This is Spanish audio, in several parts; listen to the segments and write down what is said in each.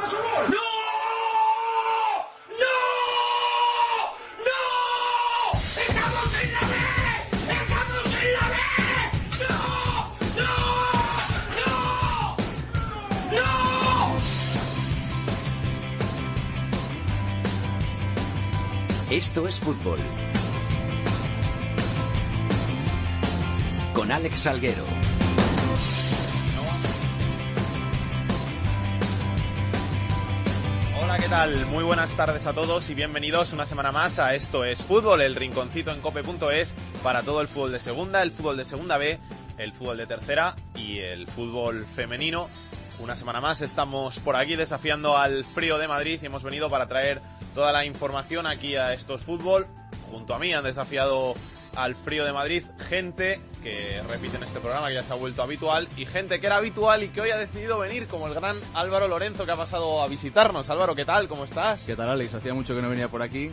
pasa su gol. ¡No! ¡No! ¡No! ¡Estamos en la B! ¡Estamos en la B! ¡No! ¡No! ¡No! ¡No! Esto es fútbol. Con Alex Salguero. ¿Qué tal? Muy buenas tardes a todos y bienvenidos una semana más a Esto es Fútbol, el rinconcito en cope.es para todo el fútbol de segunda, el fútbol de segunda B, el fútbol de tercera y el fútbol femenino. Una semana más estamos por aquí desafiando al frío de Madrid y hemos venido para traer toda la información aquí a Esto es Fútbol. Junto a mí han desafiado al frío de Madrid gente que repite en este programa, que ya se ha vuelto habitual, y gente que era habitual y que hoy ha decidido venir, como el gran Álvaro Lorenzo que ha pasado a visitarnos. Álvaro, ¿qué tal? ¿Cómo estás? ¿Qué tal, Alex? Hacía mucho que no venía por aquí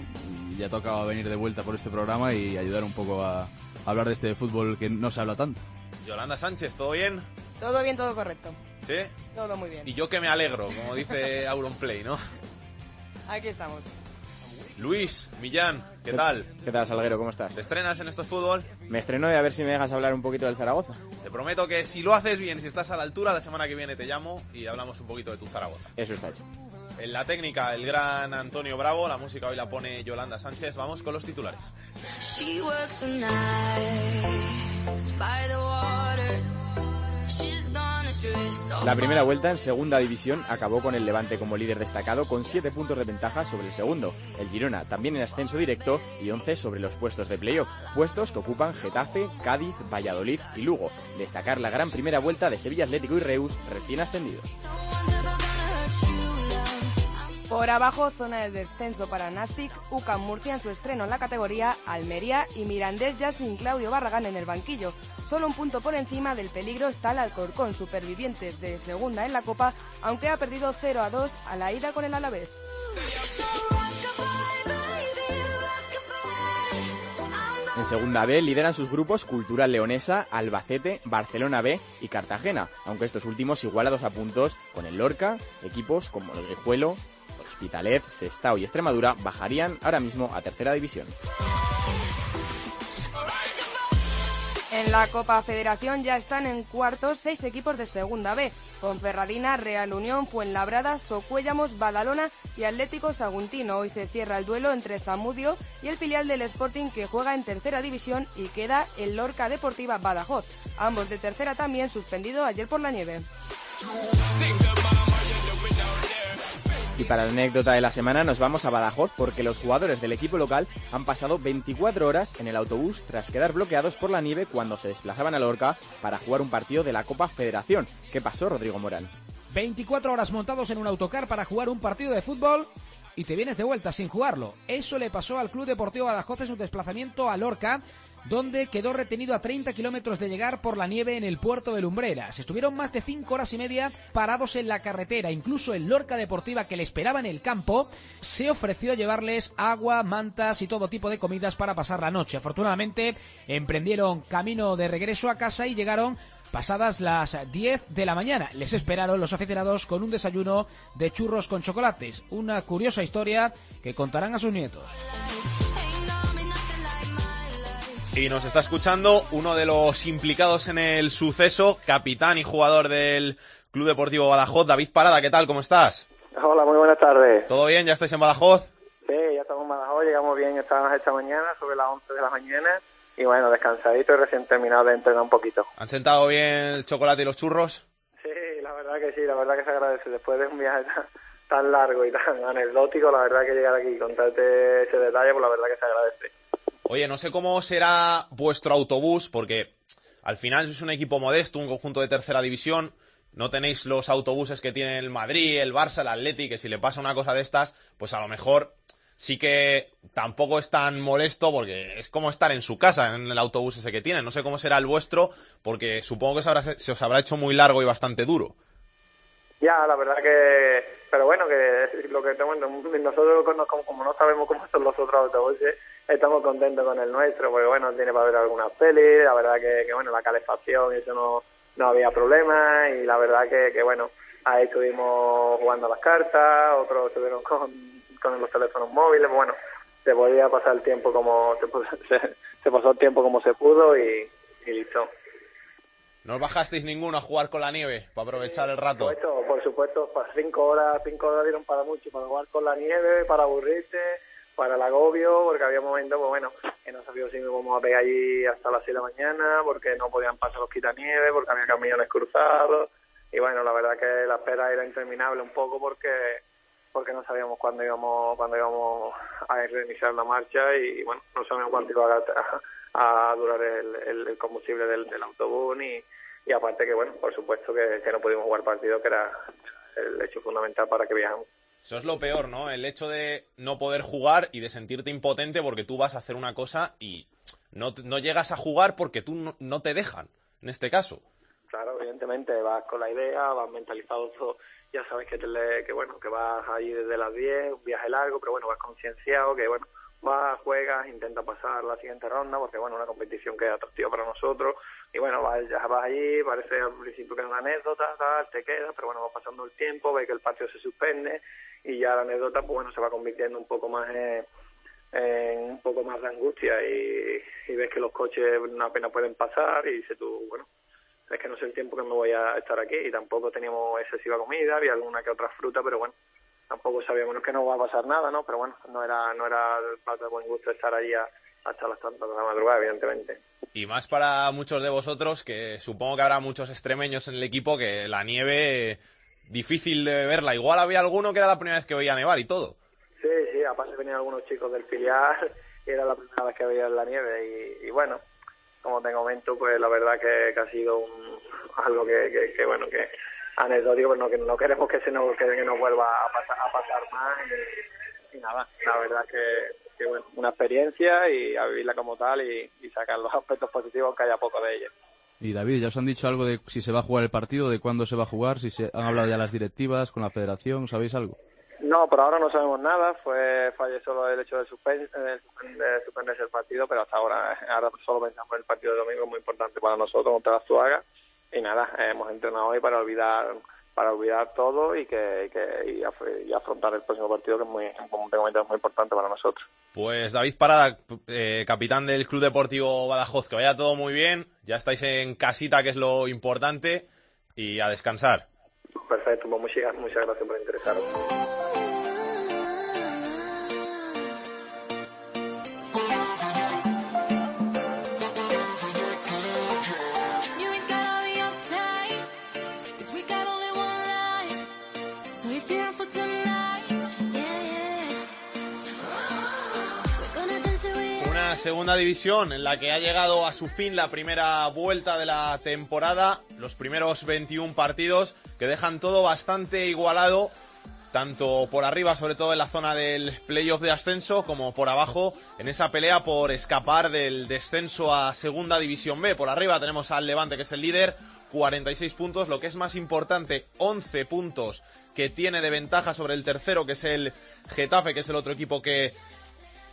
y ya tocaba venir de vuelta por este programa y ayudar un poco a hablar de este fútbol que no se habla tanto. Yolanda Sánchez, ¿todo bien? Todo bien, todo correcto. ¿Sí? Todo muy bien. Y yo que me alegro, como dice Auronplay, ¿no? Aquí estamos. Luis, Millán, ¿qué tal? ¿Qué tal, Salguero? ¿Cómo estás? ¿Te estrenas en estos fútbol? Me estreno y a ver si me dejas hablar un poquito del Zaragoza. Te prometo que si lo haces bien, si estás a la altura, la semana que viene te llamo y hablamos un poquito de tu Zaragoza. Eso está hecho. En la técnica, el gran Antonio Bravo, la música hoy la pone Yolanda Sánchez. Vamos con los titulares. She works La primera vuelta en segunda división acabó con el Levante como líder destacado con 7 puntos de ventaja sobre el segundo. El Girona también en ascenso directo y 11 sobre los puestos de playoff, puestos que ocupan Getafe, Cádiz, Valladolid y Lugo. Destacar la gran primera vuelta de Sevilla Atlético y Reus recién ascendidos. Por abajo, zona de descenso para Nasic, UCAM Murcia en su estreno en la categoría, Almería y Mirandés ya sin Claudio Barragán en el banquillo. Solo un punto por encima del peligro está el Alcorcón, supervivientes de segunda en la Copa, aunque ha perdido 0 a 2 a la ida con el Alavés. En segunda B lideran sus grupos Cultural Leonesa, Albacete, Barcelona B y Cartagena, aunque estos últimos igualados a puntos con el Lorca, equipos como el Guijuelo, Hospitalet, Sestao y Extremadura bajarían ahora mismo a tercera división. En la Copa Federación ya están en cuartos seis equipos de Segunda B, Ponferradina, Real Unión, Fuenlabrada, Socuéllamos, Badalona y Atlético Saguntino. Hoy se cierra el duelo entre Zamudio y el filial del Sporting que juega en tercera división y queda el Lorca Deportiva Badajoz, ambos de tercera también suspendido ayer por la nieve. Y para la anécdota de la semana nos vamos a Badajoz porque los jugadores del equipo local han pasado 24 horas en el autobús tras quedar bloqueados por la nieve cuando se desplazaban a Lorca para jugar un partido de la Copa Federación. ¿Qué pasó, Rodrigo Morán? 24 horas montados en un autocar para jugar un partido de fútbol y te vienes de vuelta sin jugarlo. Eso le pasó al Club Deportivo Badajoz en su desplazamiento a Lorca, donde quedó retenido a 30 kilómetros de llegar por la nieve en el puerto de Lumbreras. Estuvieron más de 5 horas y media parados en la carretera. Incluso el Lorca Deportiva que le esperaba en el campo se ofreció a llevarles agua, mantas y todo tipo de comidas para pasar la noche. Afortunadamente emprendieron camino de regreso a casa y llegaron pasadas las 10 de la mañana. Les esperaron los aficionados con un desayuno de churros con chocolates. Una curiosa historia que contarán a sus nietos. Y nos está escuchando uno de los implicados en el suceso, capitán y jugador del Club Deportivo Badajoz, David Parada. ¿Qué tal? ¿Cómo estás? Hola, muy buenas tardes. ¿Todo bien? ¿Ya estáis en Badajoz? Sí, ya estamos en Badajoz, llegamos bien esta, esta mañana, sobre las 11 de la mañana, y bueno, descansadito y recién terminado de entrenar un poquito. ¿Han sentado bien el chocolate y los churros? Sí, la verdad que sí, la verdad que se agradece. Después de un viaje tan, tan largo y tan anecdótico, la verdad que llegar aquí y contarte ese detalle, pues la verdad que se agradece. Oye, no sé cómo será vuestro autobús, porque al final sois un equipo modesto, un conjunto de tercera división. No tenéis los autobuses que tiene el Madrid, el Barça, el Atleti, que si le pasa una cosa de estas, pues a lo mejor sí que tampoco es tan molesto porque es como estar en su casa, en el autobús ese que tiene. No sé cómo será el vuestro, porque supongo que se, habrá- se os habrá hecho muy largo y bastante duro. Ya, la verdad que, pero bueno, que lo que tenemos, nosotros como, como- no sabemos cómo son los otros autobuses, estamos contentos con el nuestro, porque bueno, tiene para ver algunas pelis, la verdad que, bueno, la calefacción, eso no, no había problema, y la verdad que, que bueno, ahí estuvimos jugando las cartas, otros estuvieron con, con los teléfonos móviles, bueno, se podía pasar el tiempo como se, pasó el tiempo como se pudo y, y listo. ¿No bajasteis ninguno a jugar con la nieve para aprovechar el rato? Por supuesto, por supuesto, para cinco horas, cinco horas dieron para mucho, para jugar con la nieve, para aburrirse, para el agobio, porque había momentos, pues bueno, que no sabíamos si íbamos a pegar allí hasta las seis de la mañana, porque no podían pasar los quitanieves, porque había camiones cruzados, y bueno, la verdad que la espera era interminable un poco porque porque no sabíamos cuándo íbamos cuándo íbamos a reiniciar la marcha y bueno, no sabíamos cuánto iba a, a durar el, el- el combustible del, del autobús ni y aparte que bueno, por supuesto que, que no pudimos jugar partido que era el hecho fundamental para que viajamos. Eso es lo peor, ¿no? El hecho de no poder jugar y de sentirte impotente porque tú vas a hacer una cosa y no, no llegas a jugar porque tú no, no te dejan, en este caso. Claro, evidentemente vas con la idea, vas mentalizado todo, ya sabes que, te le- que bueno, que vas ahí desde las 10, un viaje largo, pero bueno, vas concienciado, que bueno, vas, juegas, intenta pasar la siguiente ronda, porque bueno, una competición que es atractiva para nosotros, y bueno, vas, ya vas allí, parece al principio que es una anécdota, tal, te quedas, pero bueno, va pasando el tiempo, ves que el partido se suspende, y ya la anécdota, pues bueno, se va convirtiendo un poco más en, en un poco más de angustia, y, y ves que los coches apenas pueden pasar, y dices tú, bueno, es que no sé el tiempo que me voy a estar aquí y tampoco teníamos excesiva comida, había alguna que otra fruta, pero bueno, tampoco sabíamos que no va a pasar nada, ¿no? Pero bueno, no era no era de buen gusto estar allí a- hasta las tantas de la madrugada, evidentemente. Y más para muchos de vosotros, que supongo que habrá muchos extremeños en el equipo, que la nieve difícil de verla. Igual había alguno que era la primera vez que veía nevar y todo. Sí, sí, aparte venían algunos chicos del filial y era la primera vez que veía la nieve y, y bueno, como te comento, pues la verdad que, ha sido un, algo que, que, que, bueno, que anecdótico, pero no, que no queremos que se nos, que, nos vuelva a pasar, a pasar más y, nada, la verdad que, que bueno, una experiencia y a vivirla como tal y, y sacar los aspectos positivos que haya poco de ella. Y David, ¿ya os han dicho algo de si se va a jugar el partido, de cuándo se va a jugar, si se han hablado ya las directivas con la federación, ¿sabéis algo? No, por ahora no sabemos nada. Fue falló solo el hecho de, suspen- de suspend- de suspenderse el partido, pero hasta ahora, ahora solo pensamos en el partido de domingo, muy importante para nosotros contra la Azuaga. Y nada, hemos entrenado hoy para olvidar para olvidar todo y que, que y, af- y afrontar el próximo partido que es muy, como muy importante para nosotros. Pues David Parada, eh, capitán del Club Deportivo Badajoz, que vaya todo muy bien. Ya estáis en casita, que es lo importante. Y a descansar. Perfecto, pues muchas, muchas gracias por interesaros. Segunda división en la que ha llegado a su fin la primera vuelta de la temporada, los primeros 21 partidos que dejan todo bastante igualado, tanto por arriba, sobre todo en la zona del playoff de ascenso, como por abajo en esa pelea por escapar del descenso a segunda división B. Por arriba tenemos al Levante, que es el líder, 46 puntos, lo que es más importante, 11 puntos que tiene de ventaja sobre el tercero, que es el Getafe, que es el otro equipo que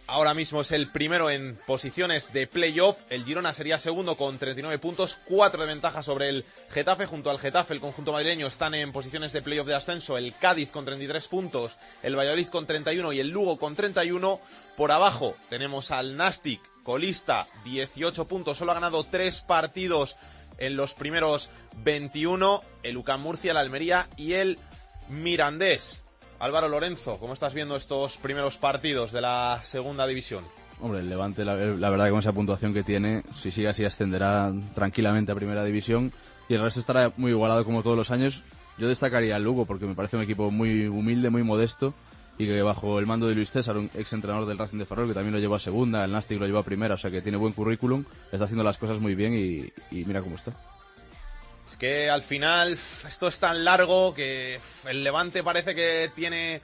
ahora mismo es el primero en posiciones de playoff. El Girona sería segundo con 39 puntos, 4 de ventaja sobre el Getafe. Junto al Getafe, el conjunto madrileño están en posiciones de playoff de ascenso. El Cádiz con 33 puntos, el Valladolid con 31 y el Lugo con 31. Por abajo tenemos al Nastic, colista, 18 puntos. Solo ha ganado 3 partidos en los primeros 21. El UCAM Murcia, el Almería y el Mirandés. Álvaro Lorenzo, ¿cómo estás viendo estos primeros partidos de la segunda división? Hombre, el Levante, la, verdad con esa puntuación que tiene, si sigue así ascenderá tranquilamente a primera división y el resto estará muy igualado como todos los años. Yo destacaría al Lugo porque me parece un equipo muy humilde, muy modesto y que bajo el mando de Luis César, un ex entrenador del Racing de Ferrol, que también lo llevó a segunda, el Nastic lo llevó a primera, o sea que tiene buen currículum, está haciendo las cosas muy bien y mira cómo está. Es que al final esto es tan largo que el Levante parece que tiene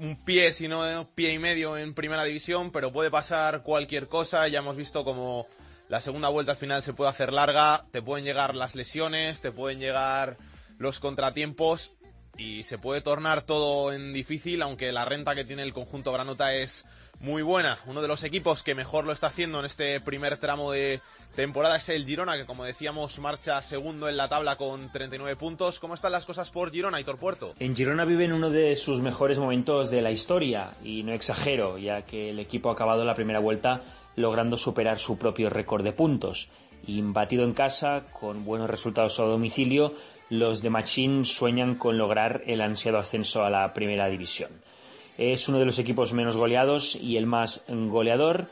un pie, si no pie y medio en primera división, pero puede pasar cualquier cosa. Ya hemos visto como la segunda vuelta al final se puede hacer larga, te pueden llegar las lesiones, te pueden llegar los contratiempos. Y se puede tornar todo en difícil, aunque la renta que tiene el conjunto Granota es muy buena. Uno de los equipos que mejor lo está haciendo en este primer tramo de temporada es el Girona, que como decíamos marcha segundo en la tabla con 39 puntos. ¿Cómo están las cosas por Girona, Hitor Puerto? En Girona viven uno de sus mejores momentos de la historia, y no exagero, ya que el equipo ha acabado la primera vuelta logrando superar su propio récord de puntos. Imbatido en casa, con buenos resultados a domicilio, los de Machín sueñan con lograr el ansiado ascenso a la primera división. Es uno de los equipos menos goleados y el más goleador.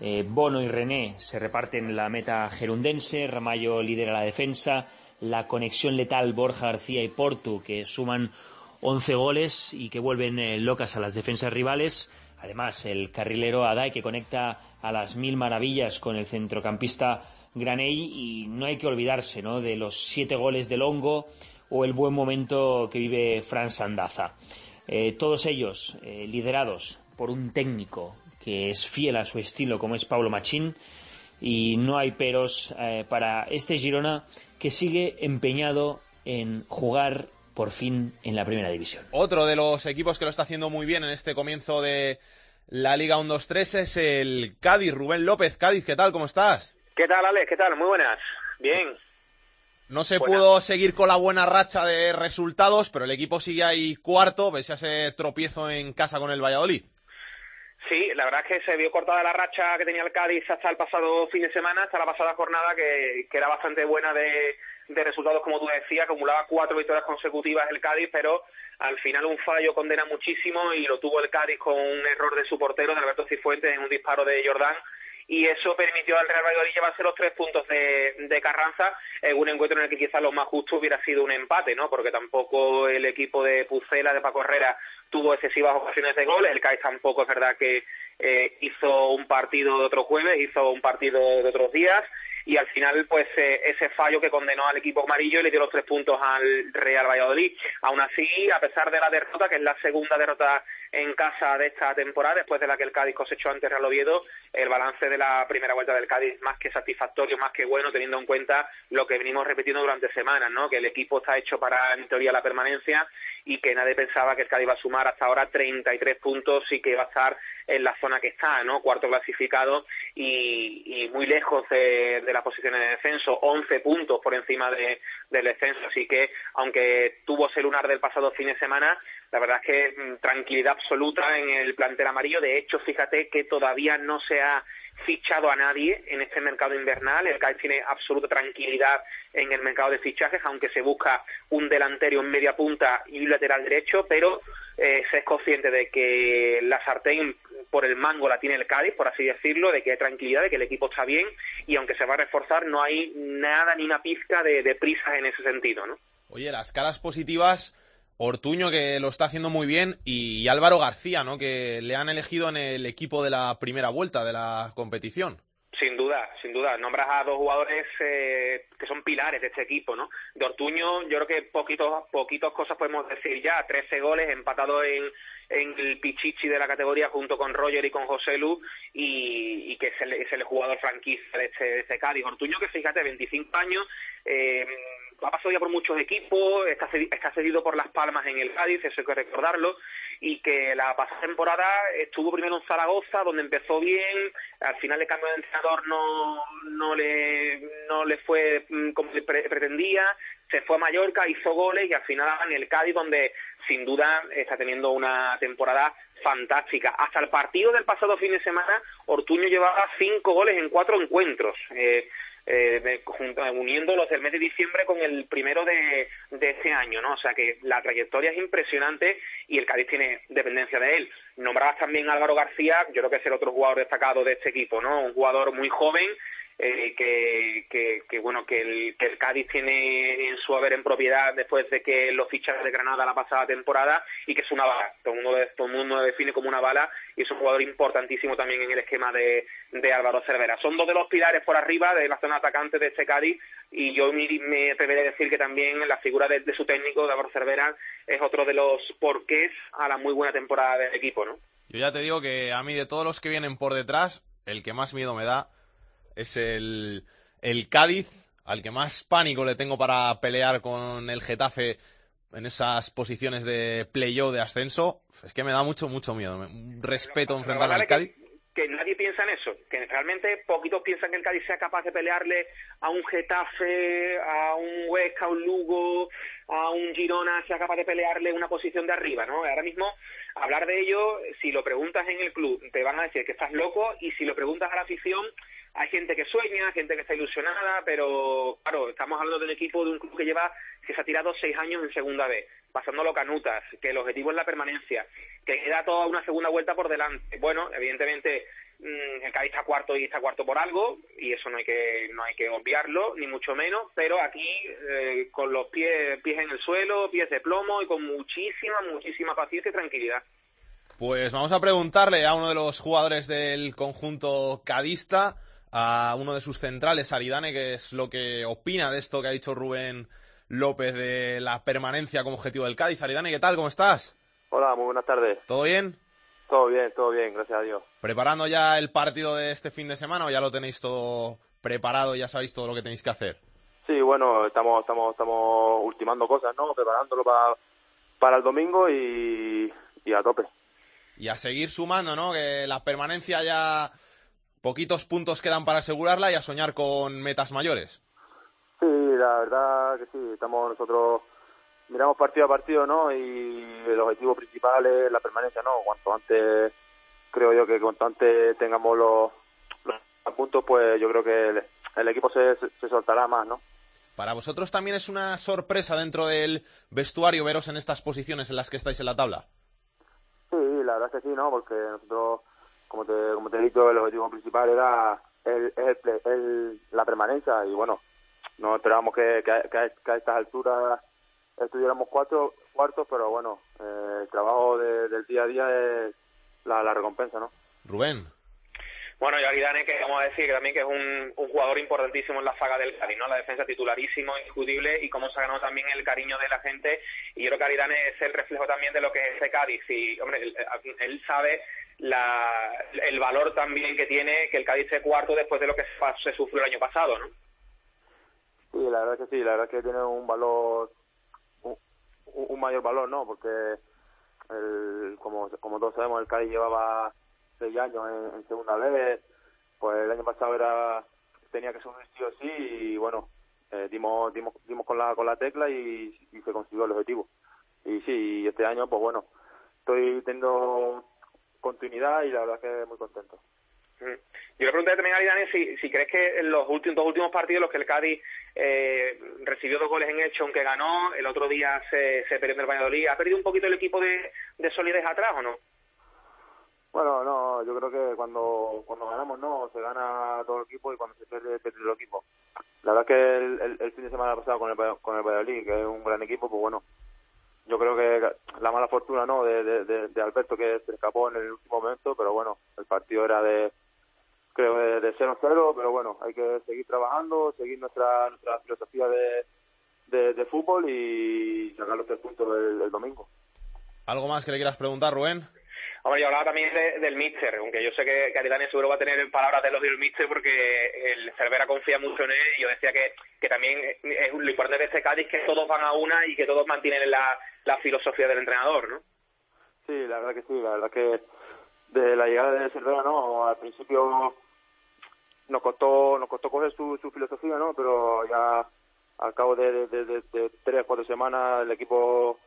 Eh, Bono y René se reparten la meta gerundense, Ramallo lidera la defensa, la conexión letal Borja García y Portu, que suman 11 goles y que vuelven eh, locas a las defensas rivales. Además, el carrilero Adai, que conecta a las mil maravillas con el centrocampista Graney, y no hay que olvidarse ¿no? de los siete goles de Longo o el buen momento que vive Fran Sandaza. Eh, todos ellos eh, liderados por un técnico que es fiel a su estilo, como es Pablo Machín, y no hay peros eh, para este Girona que sigue empeñado en jugar por fin en la primera división. Otro de los equipos que lo está haciendo muy bien en este comienzo de la Liga 1-2-3 es el Cádiz. Rubén López, Cádiz, ¿qué tal? ¿Cómo estás? ¿Qué tal, Alex? ¿Qué tal? Muy buenas. Bien. No se Buenas. pudo seguir con la buena racha de resultados, pero el equipo sigue ahí cuarto, pese a ese tropiezo en casa con el Valladolid. Sí, la verdad es que se vio cortada la racha que tenía el Cádiz hasta el pasado fin de semana, hasta la pasada jornada, que, que era bastante buena de, de resultados, como tú decías, acumulaba cuatro victorias consecutivas el Cádiz, pero al final un fallo condena muchísimo y lo tuvo el Cádiz con un error de su portero, de Alberto Cifuentes, en un disparo de Jordán, y eso permitió al Real Valladolid llevarse los tres puntos de, de Carranza en un encuentro en el que quizás lo más justo hubiera sido un empate, ¿no? Porque tampoco el equipo de Pucela, de Paco Herrera, tuvo excesivas ocasiones de gol. El Cádiz tampoco es verdad que eh, hizo un partido de otro jueves, hizo un partido de otros días y al final pues eh, ese fallo que condenó al equipo amarillo y le dio los tres puntos al Real Valladolid. Aún así, a pesar de la derrota, que es la segunda derrota en casa de esta temporada, después de la que el Cádiz cosechó ante Real Oviedo, el balance de la primera vuelta del Cádiz más que satisfactorio, más que bueno, teniendo en cuenta lo que venimos repitiendo durante semanas, ¿no? Que el equipo está hecho para, en teoría, la permanencia y que nadie pensaba que el Cádiz iba a sumar hasta ahora 33 puntos y que iba a estar en la zona que está, ¿no? Cuarto clasificado y, muy lejos de, de posiciones de descenso, 11 puntos por encima de, del descenso. Así que, aunque tuvo ese lunar del pasado fin de semana, la verdad es que mm, tranquilidad absoluta en el plantel amarillo. De hecho, fíjate que todavía no se ha fichado a nadie en este mercado invernal. El Cádiz tiene absoluta tranquilidad en el mercado de fichajes, aunque se busca un delantero en media punta y un lateral derecho, pero eh, se es consciente de que la sartén por el mango la tiene el Cádiz, por así decirlo, de que hay tranquilidad, de que el equipo está bien y aunque se va a reforzar no hay nada ni una pizca de, de prisas en ese sentido, ¿no? Oye, las caras positivas, Ortuño que lo está haciendo muy bien y Álvaro García, ¿no? Que le han elegido en el equipo de la primera vuelta de la competición. Sin duda, sin duda. Nombras a dos jugadores eh, que son pilares de este equipo, ¿no? De Ortuño, yo creo que poquitos, poquitos cosas podemos decir ya. 13 goles, empatado en, el Pichichi de la categoría junto con Roger y con José Lu y, que es el, es el jugador franquicia de este, de este Cádiz. Ortuño que fíjate, 25 años, eh, ha pasado ya por muchos equipos, está, cedi- está cedido por Las Palmas en el Cádiz, eso hay que recordarlo, y que la pasada temporada estuvo primero en Zaragoza, donde empezó bien, al final el cambio de entrenador no, no, le, no le fue mm, como le pre- pretendía, se fue a Mallorca, hizo goles y al final en el Cádiz, donde sin duda está teniendo una temporada fantástica. Hasta el partido del pasado fin de semana, Ortuño llevaba cinco goles en cuatro encuentros. Eh, eh, junto- uniendo los del mes de diciembre con el primero de, de este año, ¿no? O sea que la trayectoria es impresionante y el Cádiz tiene dependencia de él. Nombrabas también a Álvaro García, yo creo que es el otro jugador destacado de este equipo, ¿no? Un jugador muy joven, eh, que, bueno que el, que el Cádiz tiene en su haber en propiedad después de que lo fichara de Granada la pasada temporada y que es una bala, todo el mundo, todo mundo lo define como una bala y es un jugador importantísimo también en el esquema de, de Álvaro Cervera. Son dos de los pilares por arriba de la zona atacante de este Cádiz y yo me, me atreveré a decir que también la figura de, de su técnico, de Álvaro Cervera, es otro de los porqués a la muy buena temporada del equipo, ¿no? Yo ya te digo que a mí de todos los que vienen por detrás, el que más miedo me da es el, el Cádiz, al que más pánico le tengo para pelear con el Getafe en esas posiciones de playoff de ascenso, es que me da mucho, mucho miedo. me- respeto enfrentarme al Cádiz. que, que nadie piensa en eso, que realmente poquitos piensan que el Cádiz sea capaz de pelearle a un Getafe, a un Huesca, a un Lugo, a un Girona, sea capaz de pelearle una posición de arriba, ¿no? Ahora mismo, hablar de ello, si lo preguntas en el club, te van a decir que estás loco, y si lo preguntas a la afición, hay gente que sueña, gente que está ilusionada, pero claro, estamos hablando de un equipo, de un club que lleva, que se ha tirado seis años en segunda B, pasándolo canutas, que el objetivo es la permanencia, que queda toda una segunda vuelta por delante. Bueno, evidentemente mm, el Cádiz está cuarto y está cuarto por algo, y eso no hay que, no hay que obviarlo, ni mucho menos, pero aquí eh, con los pies, pies en el suelo, pies de plomo y con muchísima, muchísima paciencia y tranquilidad. Pues vamos a preguntarle a uno de los jugadores del conjunto cadista, a uno de sus centrales, Aridane, que es lo que opina de esto que ha dicho Rubén López de la permanencia como objetivo del Cádiz. Aridane, ¿qué tal? ¿Cómo estás? Hola, muy buenas tardes. ¿Todo bien? Todo bien, todo bien, gracias a Dios. ¿Preparando ya el partido de este fin de semana o ya lo tenéis todo preparado, ya sabéis todo lo que tenéis que hacer? Sí, bueno, estamos, estamos, estamos ultimando cosas, ¿no? Preparándolo para, para el domingo y, y a tope. Y a seguir sumando, ¿no? Que la permanencia ya poquitos puntos quedan para asegurarla y a soñar con metas mayores. Sí, la verdad que sí, estamos nosotros, miramos partido a partido, ¿no? Y el objetivo principal es la permanencia, ¿no? Cuanto antes, creo yo que cuanto antes tengamos los, los puntos, pues yo creo que el, el equipo se, se, se soltará más, ¿no? Para vosotros también es una sorpresa dentro del vestuario veros en estas posiciones en las que estáis en la tabla. Sí, la verdad es que sí, ¿no? Porque nosotros, como te, como te he dicho, el objetivo principal era el, el, ple- el- la permanencia y bueno, no esperábamos que, que, a- que estas alturas estuviéramos cuatro cuartos, pero bueno, eh, el trabajo de- del día a día es la, la recompensa, ¿no? Rubén. Bueno, y Aridane, que vamos a decir que también que es un, un jugador importantísimo en la saga del Cádiz, ¿no? La defensa titularísimo, indiscutible, y cómo se ha ganado también el cariño de la gente. Y yo creo que Aridane es el reflejo también de lo que es ese Cádiz. Y, hombre, él, él sabe la, el valor también que tiene que el Cádiz sea cuarto después de lo que se, sufrió el año pasado, ¿no? Sí, la verdad que sí, la verdad que tiene un valor, un, un mayor valor, ¿no? Porque, el, como, como todos sabemos, el Cádiz llevaba seis años en, segunda vez, pues el año pasado era tenía que subir sí o y bueno, eh, dimos, dimos, dimos con la con la tecla y, y se consiguió el objetivo. Y sí, este año, pues bueno, estoy teniendo continuidad y la verdad que muy contento. Mm. Yo le pregunté también a Aridane si, si crees que en los últimos, dos últimos partidos los que el Cádiz eh, recibió dos goles en hecho, aunque ganó, el otro día se, se perdió en el Valladolid, ¿ha perdido un poquito el equipo de, de solidez atrás o no? Bueno, no, yo creo que cuando cuando ganamos no, se gana todo el equipo y cuando se pierde, pierde el equipo. La verdad que el, el, el fin de semana pasado con el, con el Valladolid, que es un gran equipo, pues bueno, yo creo que la mala fortuna no de, de, Alberto que se escapó en el último momento, pero bueno, el partido era de creo de, de 0-0, pero bueno, hay que seguir trabajando, seguir nuestra nuestra filosofía de, de, de fútbol y sacar los tres puntos el, el domingo. ¿Algo más que le quieras preguntar, Rubén? Hombre, yo hablaba también de- del míster, aunque yo sé que, Aridane seguro va a tener palabras de los del míster porque el Cervera confía mucho en él y yo decía que, que también es lo importante de este Cádiz que todos van a una y que todos mantienen la, la filosofía del entrenador, ¿no? Sí, la verdad que sí, la verdad que de la llegada de Cervera, ¿no? Al principio nos costó nos costó coger su, su filosofía, ¿no? Pero ya al cabo de, de, de, tres, cuatro semanas el equipo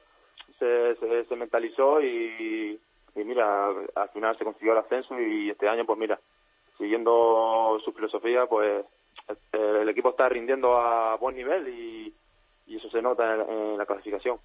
se, se mentalizó y, y mira, al final se consiguió el ascenso y este año, pues mira, siguiendo su filosofía, pues el equipo está rindiendo a buen nivel y, y eso se nota en, en la clasificación.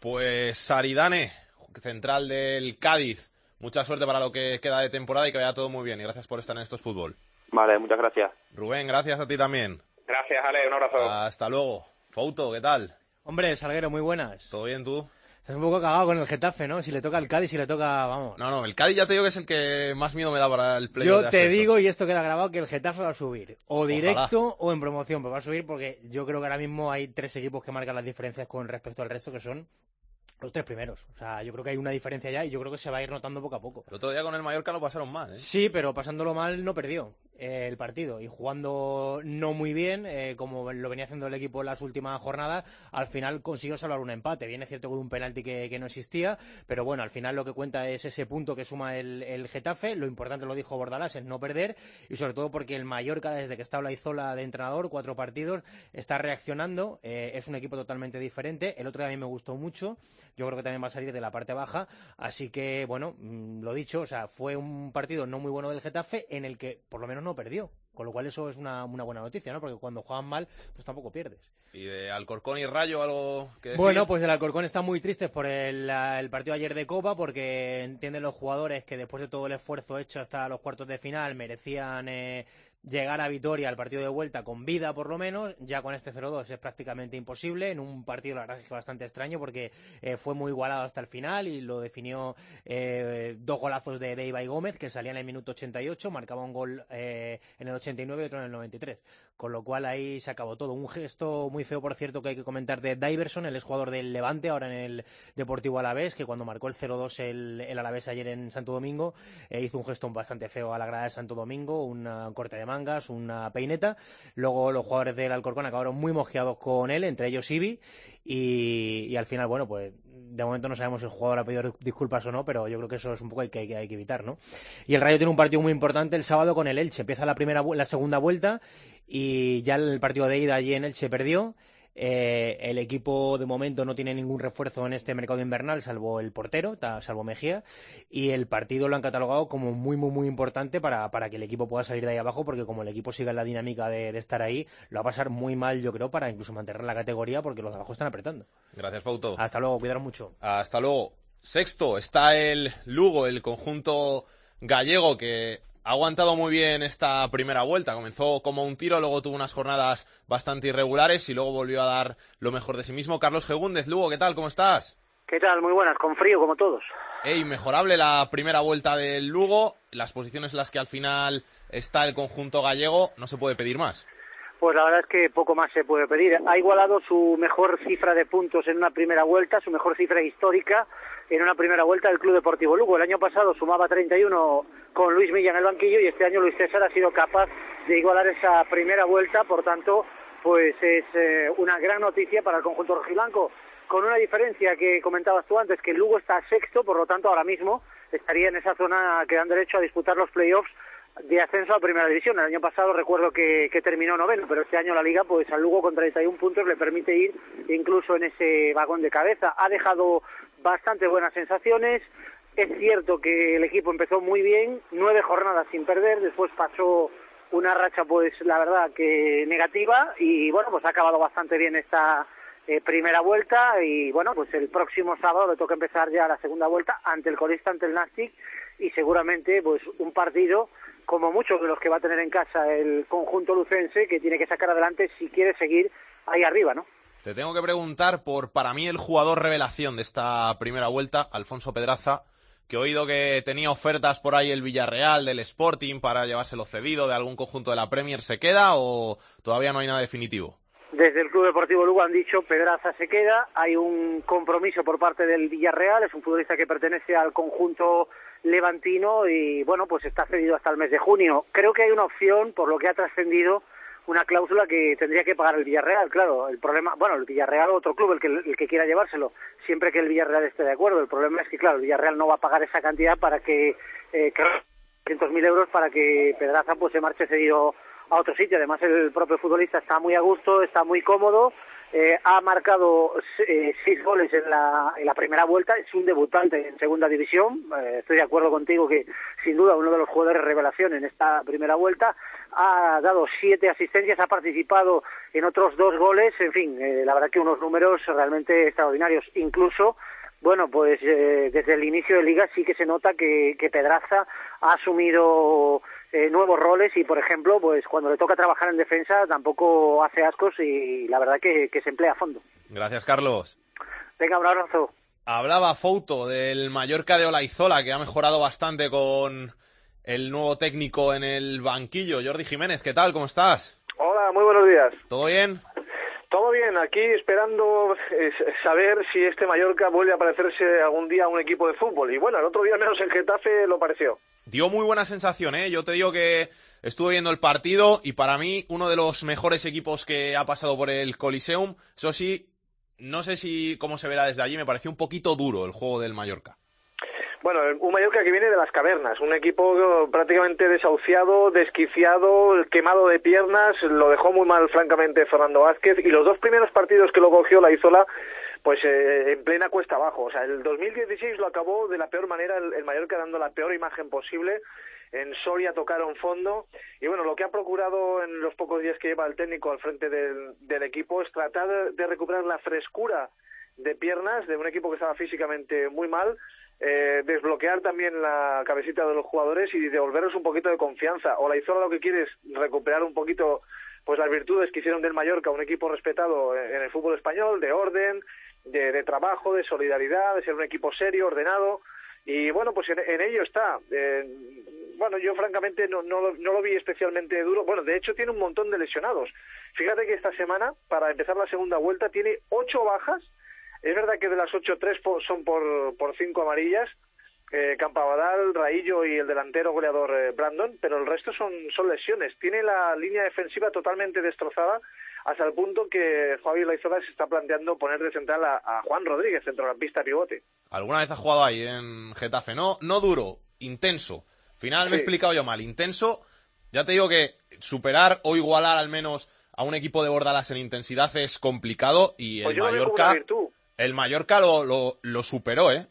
Pues Aridane, central del Cádiz. Mucha suerte para lo que queda de temporada y que vaya todo muy bien. Y gracias por estar en estos fútbol. Vale, muchas gracias. Rubén, gracias a ti también. Gracias, Ale, un abrazo. Hasta luego. Fouto, ¿qué tal? Hombre, Salguero, muy buenas. ¿Todo bien tú? Estás un poco cagado con el Getafe, ¿no? Si le toca al Cádiz, si le toca, vamos. No, no, el Cádiz ya te digo que es el que más miedo me da para el playoff Yo de te digo, y esto queda grabado, que el Getafe va a subir. O directo o en promoción, pero va a subir porque yo creo que ahora mismo hay tres equipos que marcan las diferencias con respecto al resto, que son los tres primeros. O sea, yo creo que hay una diferencia ya y yo creo que se va a ir notando poco a poco. El otro día con el Mallorca lo pasaron mal, ¿eh? Sí, pero pasándolo mal no perdió. Eh, el partido y jugando no muy bien, eh, como lo venía haciendo el equipo en las últimas jornadas, al final consiguió salvar un empate. Viene cierto con un penalti que, no existía, pero bueno, al final lo que cuenta es ese punto que suma el, Getafe. Lo importante, lo dijo Bordalás, es no perder y sobre todo porque el Mallorca, desde que está Izola de entrenador, cuatro partidos, está reaccionando. eh, es un equipo totalmente diferente. El otro día a mí me gustó mucho. Yo creo que también va a salir de la parte baja. Así que, bueno, mm, lo dicho, o sea, fue un partido no muy bueno del Getafe en el que por lo menos no perdió. Con lo cual eso es una, una buena noticia, ¿no? Porque cuando juegan mal, pues tampoco pierdes. ¿Y de Alcorcón y Rayo algo que decir? Bueno, pues el Alcorcón está muy triste por el, el partido ayer de Copa porque entienden los jugadores que después de todo el esfuerzo hecho hasta los cuartos de final merecían eh, llegar a Vitoria al partido de vuelta con vida por lo menos. Ya con este 0-2 es prácticamente imposible en un partido la verdad es que bastante extraño porque eh, fue muy igualado hasta el final y lo definió eh, dos golazos de, de Ibai Gómez que salían en el minuto 88, marcaba un gol eh, en el 89 y otro en el 93. Con lo cual ahí se acabó todo. Un gesto muy feo, por cierto, que hay que comentar de Diverson, el exjugador del Levante, ahora en el Deportivo Alavés, que cuando marcó el 0-2 el, el Alavés ayer en Santo Domingo, eh, hizo un gesto bastante feo a la grada de Santo Domingo, una corte de mangas, una peineta. Luego los jugadores del Alcorcón acabaron muy mosqueados con él, entre ellos Ibi, y, al final, bueno, pues de momento no sabemos si el jugador ha pedido disculpas o no, pero yo creo que eso es un poco que hay que, hay que evitar, ¿no? Y el Rayo tiene un partido muy importante el sábado con el Elche. Empieza la primera, la segunda vuelta y ya el partido de ida allí en Elche perdió. Eh, el equipo de momento no tiene ningún refuerzo en este mercado invernal, salvo el portero, salvo Mejía, y el partido lo han catalogado como muy, muy, muy importante para, para que el equipo pueda salir de ahí abajo, porque como el equipo siga en la dinámica de, de estar ahí, lo va a pasar muy mal, yo creo, para incluso mantener la categoría, porque los de abajo están apretando. Gracias, Fauto. Hasta luego, cuidaros mucho. Hasta luego. Sexto está el Lugo, el conjunto gallego que ha aguantado muy bien esta primera vuelta. Comenzó como un tiro, luego tuvo unas jornadas bastante irregulares y luego volvió a dar lo mejor de sí mismo. Carlos Gegúndez, Lugo, ¿qué tal? ¿Cómo estás? ¿Qué tal? Muy buenas, con frío como todos. Ey, inmejorable la primera vuelta del Lugo, las posiciones en las que al final está el conjunto gallego, no se puede pedir más. Pues la verdad es que poco más se puede pedir. Ha igualado su mejor cifra de puntos en una primera vuelta, su mejor cifra histórica en una primera vuelta del Club Deportivo Lugo. El año pasado sumaba 31 con Luis Milla en el banquillo y este año Luis César ha sido capaz de igualar esa primera vuelta, por tanto, pues es eh, una gran noticia para el conjunto rojiblanco, con una diferencia que comentabas tú antes, que Lugo está sexto, por lo tanto ahora mismo estaría en esa zona que dan derecho a disputar los playoffs de ascenso a Primera División. El año pasado recuerdo que, que terminó noveno, pero este año la Liga, pues al Lugo con 31 puntos le permite ir incluso en ese vagón de cabeza. Ha dejado bastante buenas sensaciones. Es cierto que el equipo empezó muy bien, nueve jornadas sin perder, después pasó una racha, pues la verdad que negativa y bueno, pues ha acabado bastante bien esta eh, primera vuelta y bueno, pues el próximo sábado le toca empezar ya la segunda vuelta ante el colista, ante el Nastic y seguramente pues un partido como muchos de los que va a tener en casa el conjunto lucense que tiene que sacar adelante si quiere seguir ahí arriba, ¿no? Te tengo que preguntar por, para mí, el jugador revelación de esta primera vuelta, Alfonso Pedraza, que he oído que tenía ofertas por ahí el Villarreal, del Sporting, para llevárselo cedido de algún conjunto de la Premier. ¿Se queda o todavía no hay nada definitivo? Desde el Club Deportivo Lugo han dicho Pedraza se queda, hay un compromiso por parte del Villarreal, es un futbolista que pertenece al conjunto levantino y bueno, pues está cedido hasta el mes de junio. Creo que hay una opción, por lo que ha trascendido, una cláusula que tendría que pagar el Villarreal, claro, el problema, bueno, el Villarreal o otro club, el que, el que quiera llevárselo, siempre que el Villarreal esté de acuerdo. El problema es que, claro, el Villarreal no va a pagar esa cantidad para que, eh, mil euros para que Pedraza pues se marche cedido a otro sitio. Además, el propio futbolista está muy a gusto, está muy cómodo, eh, ha marcado eh, seis goles en la, en la primera vuelta, es un debutante en segunda división. Eh, estoy de acuerdo contigo que, sin duda, uno de los jugadores revelación en esta primera vuelta. Ha dado siete asistencias, ha participado en otros dos goles. En fin, eh, la verdad que unos números realmente extraordinarios. Incluso bueno, pues eh, desde el inicio de liga sí que se nota que, que Pedraza ha asumido eh, nuevos roles y, por ejemplo, pues cuando le toca trabajar en defensa tampoco hace ascos y la verdad que, que se emplea a fondo. Gracias, Carlos. Venga, un abrazo. Hablaba Fouto del Mallorca de Olaizola, que ha mejorado bastante con el nuevo técnico en el banquillo. Jordi Jiménez, ¿qué tal? ¿Cómo estás? Hola, muy buenos días. ¿Todo bien? Todo bien, aquí esperando eh, saber si este Mallorca vuelve a parecerse algún día a un equipo de fútbol. Y bueno, el otro día menos en Getafe lo pareció. Dio muy buena sensación, ¿eh? Yo te digo que estuve viendo el partido y para mí uno de los mejores equipos que ha pasado por el Coliseum. Eso sí, no sé si cómo se verá desde allí, me pareció un poquito duro el juego del Mallorca. Bueno, un Mallorca que viene de las cavernas, un equipo prácticamente desahuciado, desquiciado, quemado de piernas, lo dejó muy mal francamente Fernando Vázquez y los dos primeros partidos que lo cogió la Izola pues eh, en plena cuesta abajo. O sea, el 2016 lo acabó de la peor manera el, el Mallorca dando la peor imagen posible. En Soria tocaron fondo y bueno, lo que ha procurado en los pocos días que lleva el técnico al frente del, del equipo es tratar de, recuperar la frescura de piernas de un equipo que estaba físicamente muy mal, eh, desbloquear también la cabecita de los jugadores y devolverles un poquito de confianza. O la Izola lo que quiere es recuperar un poquito pues las virtudes que hicieron del Mallorca un equipo respetado en el fútbol español, de orden, de, de trabajo, de solidaridad, de ser un equipo serio, ordenado. Y bueno, pues en, en ello está. Bueno, yo francamente no, no, lo- no lo vi especialmente duro. Bueno, de hecho tiene un montón de lesionados. Fíjate que esta semana, para empezar la segunda vuelta, tiene ocho bajas. Es verdad que de las ocho, tres po- son por, por cinco amarillas. Eh, Campabadal, Raillo y el delantero goleador eh, Brandon, pero el resto son, son lesiones. Tiene la línea defensiva totalmente destrozada hasta el punto que Fabio Laizola se está planteando poner de central a, a Juan Rodríguez, centrocampista pivote. ¿Alguna vez has jugado ahí en Getafe? No, no duro, intenso. Final me he explicado yo mal. Intenso, ya te digo que superar o igualar al menos a un equipo de Bordalas en intensidad es complicado y Pues el una Mallorca, el Mallorca lo, lo, lo superó, ¿eh?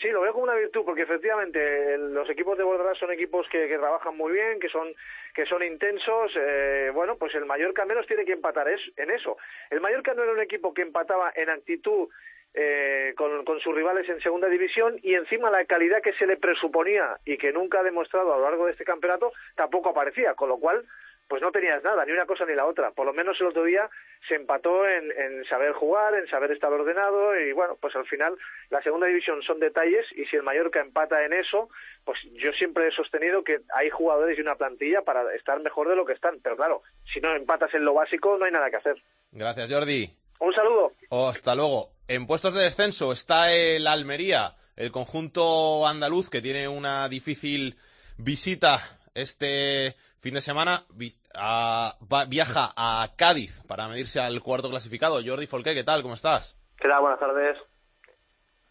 Sí, lo veo como una virtud porque efectivamente los equipos de Bordeaux son equipos que, que trabajan muy bien, que son que son intensos. eh, bueno, pues el Mallorca al menos tiene que empatar es, en eso. El Mallorca no era un equipo que empataba en actitud eh, con, con sus rivales en segunda división y encima la calidad que se le presuponía y que nunca ha demostrado a lo largo de este campeonato tampoco aparecía, con lo cual pues no tenías nada, ni una cosa ni la otra. Por lo menos el otro día se empató en, en saber jugar, en saber estar ordenado y bueno, pues al final la segunda división son detalles y si el Mallorca empata en eso, pues yo siempre he sostenido que hay jugadores y una plantilla para estar mejor de lo que están. Pero claro, si no empatas en lo básico no hay nada que hacer. Gracias, Jordi. Un saludo. Oh, hasta luego. En puestos de descenso está el Almería, el conjunto andaluz que tiene una difícil visita este fin de semana. Vi- a- va- viaja a Cádiz para medirse al cuarto clasificado. Jordi Folqué, ¿qué tal? ¿Cómo estás? ¿Qué tal? Buenas tardes.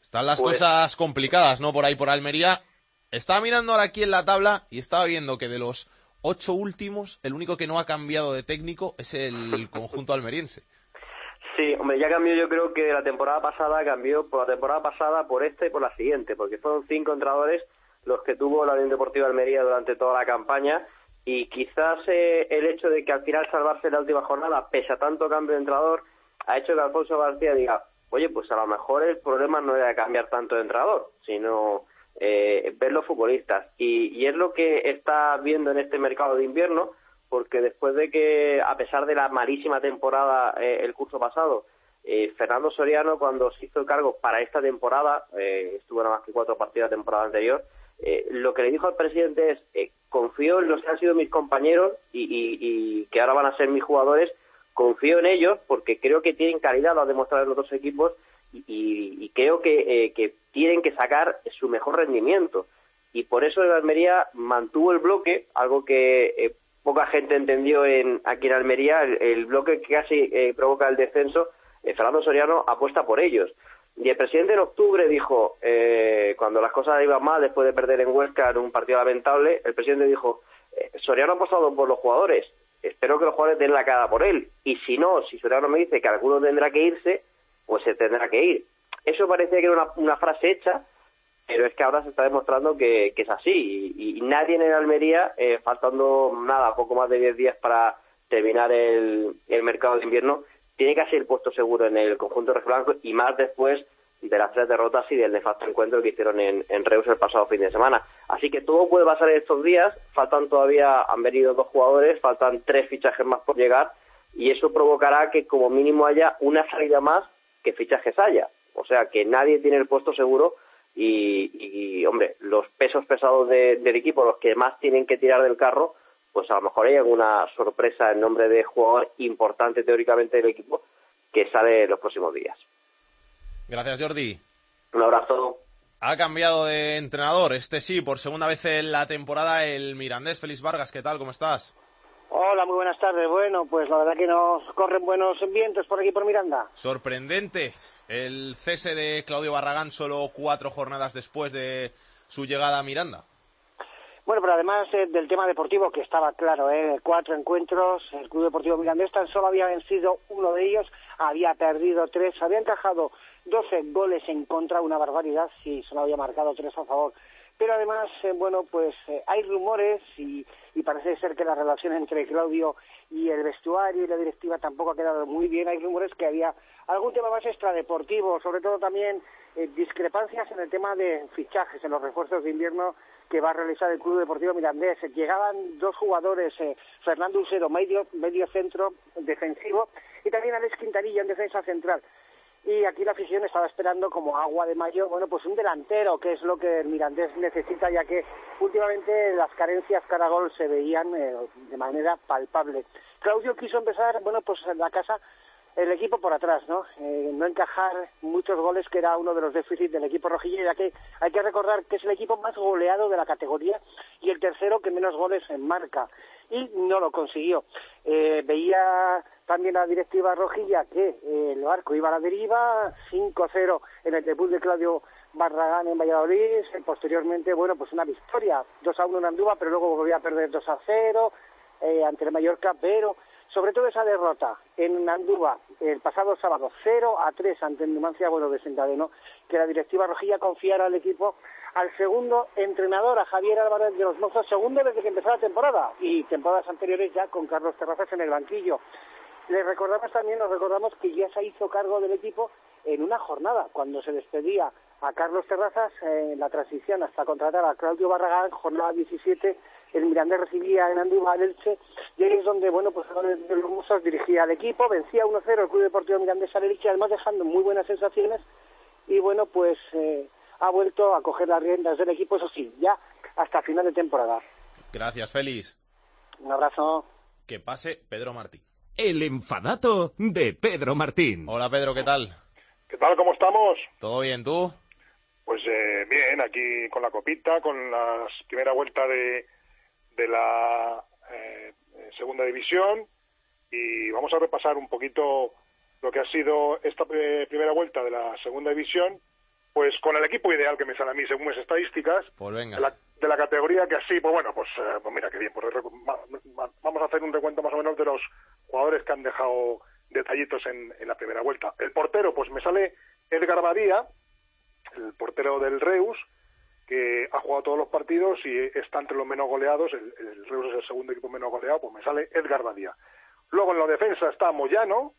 Están las Pues- cosas complicadas, ¿no? Por ahí, por Almería. Estaba mirando ahora aquí en la tabla y estaba viendo que de los ocho últimos, el único que no ha cambiado de técnico es el conjunto almeriense. Sí, hombre, ya cambió yo creo que la temporada pasada cambió por la temporada pasada, por esta y por la siguiente, porque fueron cinco entrenadores los que tuvo la Unión Deportiva de Almería durante toda la campaña y quizás eh, el hecho de que al final salvarse la última jornada, pese a tanto cambio de entrenador, ha hecho que Alfonso García diga, oye, pues a lo mejor el problema no era cambiar tanto de entrenador, sino eh, ver los futbolistas. Y, y es lo que está viendo en este mercado de invierno, porque después de que, a pesar de la malísima temporada eh, el curso pasado, eh, Fernando Soriano, cuando se hizo cargo para esta temporada, eh, estuvo nada más que cuatro partidos la temporada anterior, eh, lo que le dijo al presidente es, eh, confío en los que han sido mis compañeros y, y- que ahora van a ser mis jugadores, confío en ellos porque creo que tienen calidad, lo han demostrado en los dos equipos y, y- creo que, eh, que tienen que sacar su mejor rendimiento. Y por eso el Almería mantuvo el bloque, algo que eh, poca gente entendió en, aquí en Almería, el, el bloque que casi provoca el descenso, Fernando Soriano apuesta por ellos. Y el presidente en octubre dijo, eh, cuando las cosas iban mal, después de perder en Huesca en un partido lamentable, el presidente dijo, eh, Soriano ha apostado por los jugadores, espero que los jugadores den la cara por él. Y si no, si Soriano me dice que alguno tendrá que irse, pues se tendrá que ir. Eso parecía que era una, frase hecha, pero es que ahora se está demostrando que, es así. Y, y nadie en el Almería, eh, faltando nada, poco más de 10 días para terminar el mercado de invierno, tiene casi el puesto seguro en el conjunto blanco y más después de las tres derrotas y del nefasto encuentro que hicieron en, en Reus el pasado fin de semana. Así que todo puede pasar en estos días. Faltan todavía, han venido dos jugadores, faltan tres fichajes más por llegar y eso provocará que como mínimo haya una salida más que fichajes haya. O sea que nadie tiene el puesto seguro y, y, hombre, los pesos pesados de- del equipo, los que más tienen que tirar del carro, pues a lo mejor hay alguna sorpresa en nombre de jugador importante teóricamente del equipo, que sale los próximos días. Gracias, Jordi. Un abrazo. Ha cambiado de entrenador, este sí, por segunda vez en la temporada, el Mirandés. Félix Vargas, ¿qué tal? ¿Cómo estás? Hola, muy buenas tardes. Bueno, pues la verdad que nos corren buenos vientos por aquí por Miranda. Sorprendente el cese de Claudio Barragán solo cuatro jornadas después de su llegada a Miranda. Bueno, pero además eh, del tema deportivo, que estaba claro, ¿eh? cuatro encuentros, el Club Deportivo Mirandés tan solo había vencido uno de ellos, había perdido tres, había encajado 12 goles en contra, una barbaridad, si solo había marcado tres a favor. Pero además, eh, bueno, pues eh, hay rumores y, y parece ser que la relación entre Claudio y el vestuario y la directiva tampoco ha quedado muy bien. Hay rumores que había algún tema más extradeportivo, sobre todo también eh, discrepancias en el tema de fichajes, en los refuerzos de invierno que va a realizar el Club Deportivo Mirandés. Llegaban dos jugadores, eh, Fernando Usero, medio, medio centro defensivo, y también Alex Quintanilla en defensa central. Y aquí la afición estaba esperando como agua de mayo, bueno, pues un delantero, que es lo que el Mirandés necesita, ya que últimamente las carencias cara gol se veían eh, de manera palpable. Claudio quiso empezar, bueno, pues en la casa el equipo por atrás, ¿no? Eh, no encajar muchos goles, que era uno de los déficits del equipo rojillo, ya que hay que recordar que es el equipo más goleado de la categoría y el tercero que menos goles marca. Y no lo consiguió. Eh, veía también la directiva rojilla que eh, el barco iba a la deriva, 5-0 en el debut de Claudio Barragán en Valladolid, eh, posteriormente, bueno, pues una victoria, 2-1 en Andúa, pero luego volvía a perder 2-0 eh, ante el Mallorca, pero sobre todo esa derrota en Andúa el pasado sábado 0 a 3 ante Numancia, bueno, desencadenó que la directiva rojilla confiara al equipo al segundo entrenador, a Javier Álvarez de los Mozos, segundo desde que empezó la temporada y temporadas anteriores ya con Carlos Terrazas en el banquillo. Le recordamos también, nos recordamos que ya se hizo cargo del equipo en una jornada, cuando se despedía a Carlos Terrazas en la transición hasta contratar a Claudio Barragán, jornada 17, el Mirandés recibía en Andújar al Elche, y ahí es donde, bueno, pues los Musos dirigía al equipo, vencía 1-0 el Club Deportivo Mirandés al Elche, además dejando muy buenas sensaciones, y bueno, pues eh, ha vuelto a coger las riendas del equipo, eso sí, ya hasta final de temporada. Gracias, Félix. Un abrazo. Que pase Pedro Martín. El enfadato de Pedro Martín. Hola, Pedro, ¿qué tal? ¿Qué tal? ¿Cómo estamos? ¿Todo bien, tú? Pues eh, bien, aquí con la copita, con la primera vuelta de, de la eh, segunda división y vamos a repasar un poquito lo que ha sido esta primera vuelta de la segunda división, pues con el equipo ideal que me sale a mí según mis estadísticas, Pues venga. de la, de la categoría que así, pues bueno, pues, eh, pues mira qué bien, pues vamos a hacer un recuento más o menos de los jugadores que han dejado detallitos en, en la primera vuelta. El portero, pues me sale Edgar Badía, el portero del Reus, que ha jugado todos los partidos y está entre los menos goleados, el, Reus es el segundo equipo menos goleado, pues me sale Edgar Badía. Luego en la defensa está Moyano,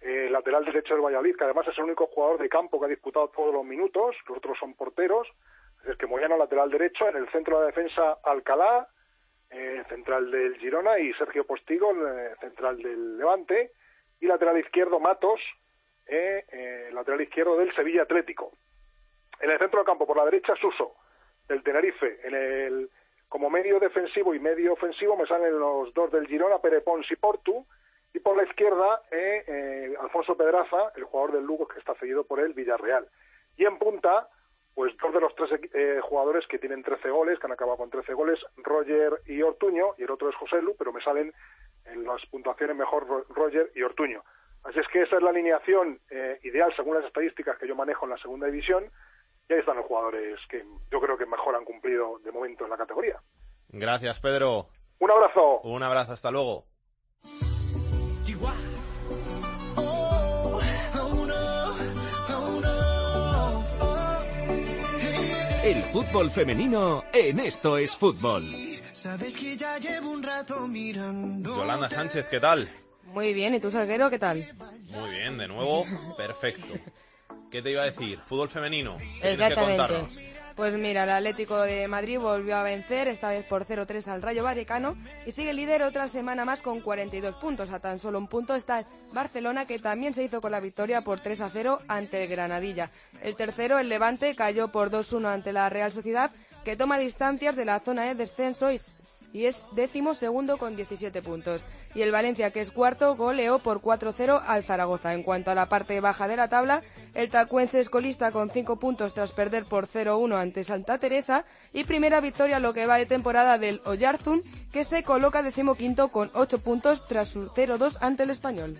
eh, lateral derecho del Valladolid, que además es el único jugador de campo que ha disputado todos los minutos, los otros son porteros, es que Moyano lateral derecho, en el centro de la defensa Alcalá, eh, central del Girona, y Sergio Postigo, eh, central del Levante, y lateral izquierdo Matos, eh, eh, lateral izquierdo del Sevilla Atlético. En el centro del campo, por la derecha, Suso, del Tenerife. En el, como medio defensivo y medio ofensivo me salen los dos del Girona, Pere Pons y Portu. Y por la izquierda, eh, eh, Alfonso Pedraza, el jugador del Lugo que está cedido por el Villarreal. Y en punta, pues dos de los tres eh, jugadores que tienen 13 goles, que han acabado con 13 goles, Roger y Ortuño, y el otro es José Lu, pero me salen en las puntuaciones mejor Ro- Roger y Ortuño. Así es que esa es la alineación eh, ideal según las estadísticas que yo manejo en la segunda división. Y ahí están los jugadores que yo creo que mejor han cumplido de momento en la categoría. Gracias, Pedro. Un abrazo. Un abrazo, hasta luego. El fútbol femenino en Esto es Fútbol. Sabes que ya llevo un rato mirando. Yolanda Sánchez, ¿qué tal? Muy bien, ¿y tú, Salguero, qué tal? Muy bien, de nuevo, perfecto. ¿Qué te iba a decir? Fútbol femenino. ¿Qué tienes que Exactamente. contarnos? Pues mira, el Atlético de Madrid volvió a vencer, esta vez por 0-3 al Rayo Vallecano, y sigue líder otra semana más con 42 puntos. A tan solo un punto está el Barcelona, que también se hizo con la victoria por 3-0 ante el Granadilla. El tercero, el Levante, cayó por 2-1 ante la Real Sociedad, que toma distancias de la zona de descenso y, y es décimo segundo con 17 puntos. Y el Valencia, que es cuarto, goleó por 4-0 al Zaragoza. En cuanto a la parte baja de la tabla, el Tacuense es colista con 5 puntos tras perder por 0-1 ante Santa Teresa y primera victoria lo que va de temporada del Oyarzún, que se coloca decimoquinto con 8 puntos tras su 0-2 ante el Español.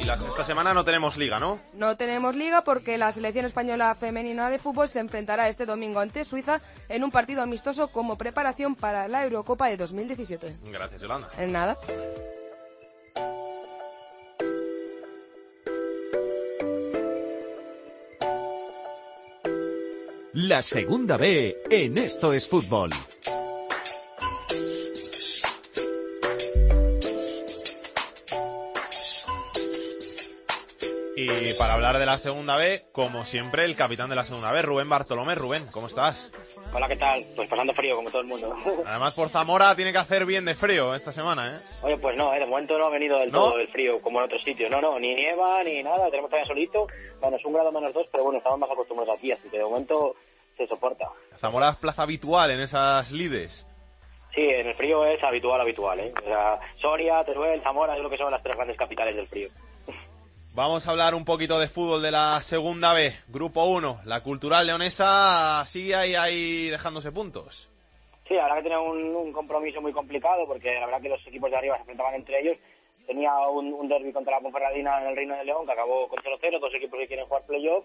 Y las- esta semana no tenemos liga, ¿no? No tenemos liga porque la selección española femenina de fútbol se enfrentará este domingo ante Suiza en un partido amistoso como preparación para la Eurocopa de 2017. Gracias, Yolanda. En nada. La segunda B en Esto es Fútbol. Para hablar de la segunda B, como siempre, el capitán de la segunda B, Rubén Bartolomé. Rubén, ¿cómo estás? Hola, ¿qué tal? Pues pasando frío, como todo el mundo. Además, por Zamora tiene que hacer bien de frío esta semana, ¿eh? Oye, pues no, eh, de momento no ha venido del ¿No? todo el frío, como en otros sitios. No, no, ni nieva, ni nada, tenemos todavía solito. Bueno, es un grado menos dos, pero bueno, estamos más acostumbrados aquí, así que de momento se soporta. Zamora es plaza habitual en esas lides. Sí, en el frío es habitual, habitual, ¿eh? O sea, Soria, Teruel, Zamora, es lo que son las tres grandes capitales del frío. Vamos a hablar un poquito de fútbol de la segunda B, Grupo 1. La Cultural Leonesa sigue ahí, ahí dejándose puntos. Sí, habrá que tener un, un compromiso muy complicado porque la verdad que los equipos de arriba se enfrentaban entre ellos. Tenía un, un derby contra la Ponferradina en el Reino de León que acabó con 0-0, dos equipos que quieren jugar playoff.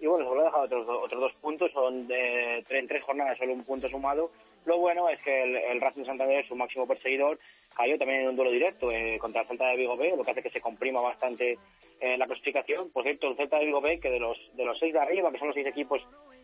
Y bueno, solo ha dejado otros, otros dos puntos, son de tres jornadas solo un punto sumado. Lo bueno es que el, el Racing Santander, su máximo perseguidor, cayó también en un duelo directo eh, contra el Celta de Vigo B, lo que hace que se comprima bastante eh, la clasificación. Por cierto, el Celta de Vigo B, que de los, de los seis de arriba, que son los seis equipos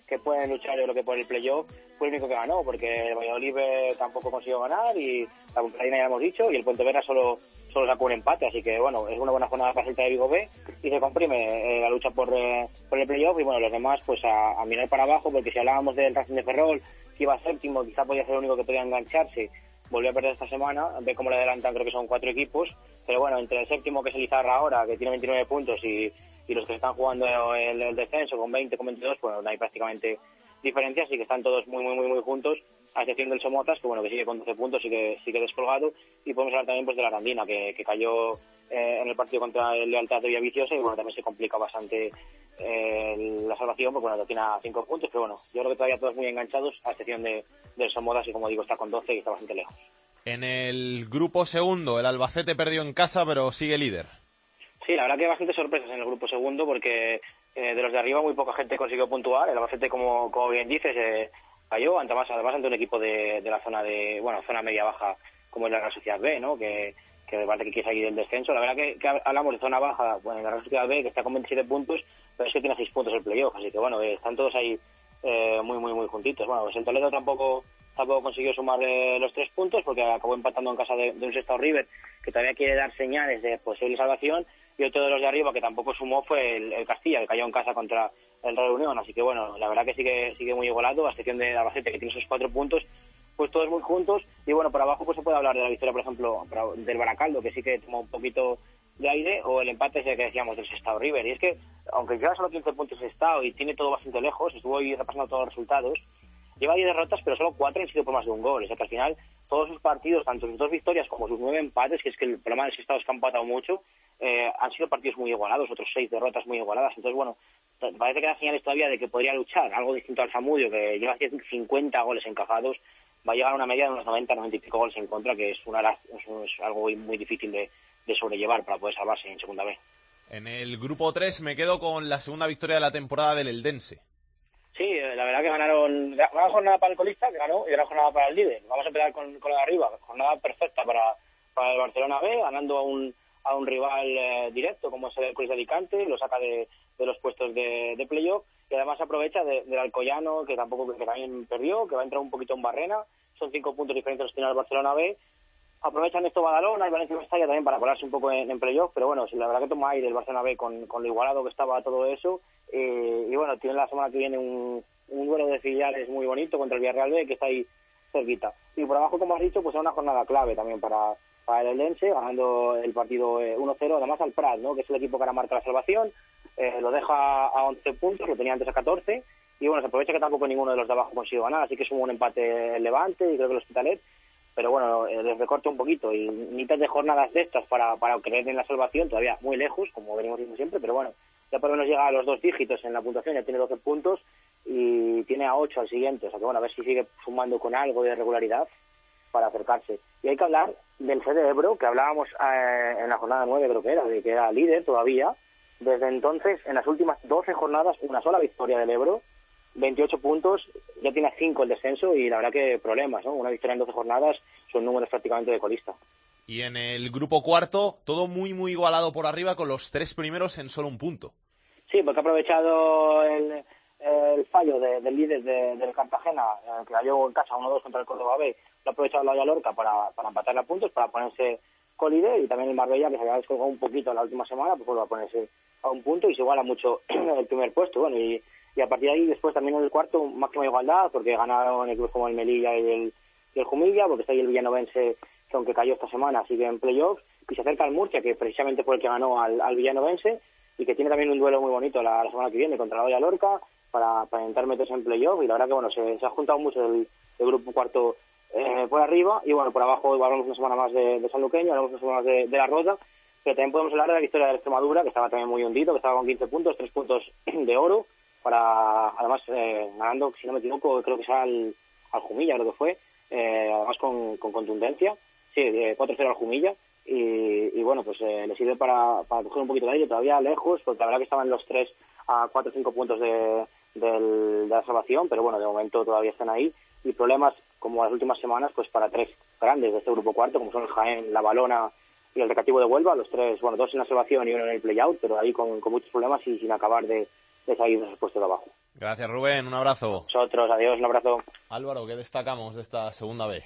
que pueden luchar, creo que por el playoff, fue el único que ganó, porque el Valladolid tampoco consiguió ganar y la Ponferradina ya hemos dicho, y el Pontevedra solo, solo sacó un empate, así que bueno, es una buena jornada para el Celta de Vigo B y se comprime eh, la lucha por, eh, por el playoff y bueno, los demás pues a, mirar para abajo, porque si hablábamos del Racing de Ferrol, que iba séptimo, quizá podía ser el único que podía engancharse, volvió a perder esta semana, ve cómo le adelantan, creo que son cuatro equipos, pero bueno, entre el séptimo que es el Izarra ahora, que tiene 29 puntos, y, y los que están jugando el, el descenso con 20, con 22, pues no hay prácticamente diferencias y que están todos muy, muy, muy, muy juntos, a excepción del Somotas, que bueno, que sigue con 12 puntos, sigue, sigue descolgado, y podemos hablar también pues de la Arandina, que, que cayó eh, en el partido contra el Lealtad de Villaviciosa, y bueno, también se complica bastante eh, la salvación, porque bueno, tiene a 5 puntos, pero bueno, yo creo que todavía todos muy enganchados, a excepción de, del Somotas, y como digo, está con 12 y está bastante lejos. En el grupo segundo, el Albacete perdió en casa, pero sigue líder. Sí, la verdad que hay bastantes sorpresas en el grupo segundo porque eh, de los de arriba muy poca gente consiguió puntuar. El Albacete, como, como bien dices, eh, cayó ante más, además ante un equipo de, de la zona de, bueno, zona media-baja como es la Real Sociedad B, ¿no? Que, que me parece que quiere salir del descenso. La verdad que, que hablamos de zona baja, bueno, la Real Sociedad B que está con 27 puntos, pero es que tiene 6 puntos el playoff, así que bueno, eh, están todos ahí eh, muy, muy, muy juntitos. Bueno, pues el Toledo tampoco tampoco consiguió sumar eh, los tres puntos porque acabó empatando en casa de, un sexto River que todavía quiere dar señales de posible salvación y otro de los de arriba que tampoco sumó fue el, Castilla que cayó en casa contra el Real Unión así que bueno la verdad que sigue sigue muy igualado a excepción de Albacete que tiene esos cuatro puntos pues todos muy juntos y bueno por abajo pues se puede hablar de la victoria por ejemplo del Baracaldo que sí que tomó un poquito de aire o el empate que decíamos del Sestao River y es que aunque lleva solo 15 puntos Sestao y tiene todo bastante lejos estuvo ahí repasando todos los resultados lleva 10 derrotas, pero solo 4 han sido por más de un gol. O sea que al final, todos sus partidos, tanto sus dos victorias como sus nueve empates, que es que el problema del Estado es que han empatado mucho, eh, han sido partidos muy igualados, otros 6 derrotas muy igualadas. Entonces, bueno, parece que da señales todavía de que podría luchar, algo distinto al Zamudio, que lleva 50 goles encajados, va a llegar a una media de unos 90, 90 y pico goles en contra, que es, una, es, un- es algo muy, difícil de, de sobrellevar para poder salvarse en segunda vez. En el grupo 3 me quedo con la segunda victoria de la temporada del Eldense. Sí, eh, la verdad que ganaron una jornada para el colista, que ganó, y una jornada para el líder. Vamos a empezar con, con la de arriba. Jornada perfecta para, para el Barcelona B, ganando a un, a un rival eh, directo como es el Hércules de Alicante, lo saca de, de los puestos de, de playoff y además aprovecha de- del Alcoyano, que tampoco que también perdió, que va a entrar un poquito en barrena. Son cinco puntos diferentes que tiene el Barcelona B. Aprovechan esto Badalona y Valencia Mestalla también para colarse un poco en, en playoff, pero bueno, la verdad que toma aire el Barcelona B con, con lo igualado que estaba todo eso. eh, y bueno, tiene la semana que viene un, un duelo de filiales muy bonito contra el Villarreal B, que está ahí cerquita. Y por abajo, como has dicho, pues es una jornada clave también para, para el Eldense, ganando el partido eh, 1-0, además al Prat, ¿no? que es el equipo que ahora marca la salvación, eh, lo deja a 11 puntos, lo tenía antes a 14, y bueno, se aprovecha que tampoco ninguno de los de abajo consiguió ganar, así que es un empate Levante y creo que el Hospitalet, pero bueno, eh, les recorta un poquito y mitad de jornadas de estas para, para creer en la salvación, todavía muy lejos, como venimos diciendo siempre, pero bueno, ya por lo menos llega a los dos dígitos en la puntuación, ya tiene 12 puntos y tiene a 8 al siguiente, o sea que bueno, a ver si sigue sumando con algo de regularidad para acercarse. Y hay que hablar del CD Ebro, que hablábamos eh, en la jornada 9 creo que era, de que era líder todavía. Desde entonces, en las últimas 12 jornadas, una sola victoria del Ebro, 28 puntos, ya tiene 5 el descenso y la verdad que problemas, ¿no? Una victoria en 12 jornadas son números prácticamente de colista. Y en el grupo cuarto, todo muy, muy igualado por arriba con los tres primeros en solo un punto. Sí, porque ha aprovechado el, el fallo de- del líder de- del Cartagena, eh, que cayó en casa 1-2 contra el Córdoba B, lo ha aprovechado la Lorca para, para empatarle a puntos, para ponerse colíder, y también el Marbella, que se había descolgado un poquito la última semana, pues vuelve a ponerse a un punto y se iguala mucho el primer puesto. Bueno, y, y a partir de ahí, después también en el cuarto, máxima igualdad, porque ganaron equipos como el Melilla y el, el Jumilla, porque está ahí el Villanovense, que aunque cayó esta semana, sigue en playoffs, y se acerca el Murcia, que precisamente fue el que ganó al, al Villanovense, y que tiene también un duelo muy bonito la, semana que viene contra la Villa Lorca, para, para intentar meterse en playoff, y la verdad que bueno, se, se ha juntado mucho el grupo cuarto eh, por arriba, y bueno, por abajo hablamos una semana más de, de San Luqueño, hablamos una semana más de, de La Roda, pero también podemos hablar de la victoria de Extremadura, que estaba también muy hundido, que estaba con 15 puntos, 3 puntos de oro, para además eh, ganando, si no me equivoco, creo que sea al, al Jumilla, creo que fue, eh, además con, con contundencia, sí, eh, 4-0 al Jumilla, y, y bueno, pues eh, le sirve para, para coger un poquito de aire, todavía lejos, porque la verdad que estaban los tres a 4 o 5 puntos de, del- de la salvación, pero bueno, de momento todavía están ahí, y problemas como las últimas semanas, pues para tres grandes de este grupo cuarto, como son el Jaén, la Balona y el Recreativo de Huelva, los tres, bueno, dos en la salvación y uno en el play-out, pero ahí con, con muchos problemas y sin acabar de, de salir de puestos de abajo. Gracias, Rubén. Un abrazo. Nosotros, adiós, un abrazo. Álvaro, ¿qué destacamos de esta segunda B?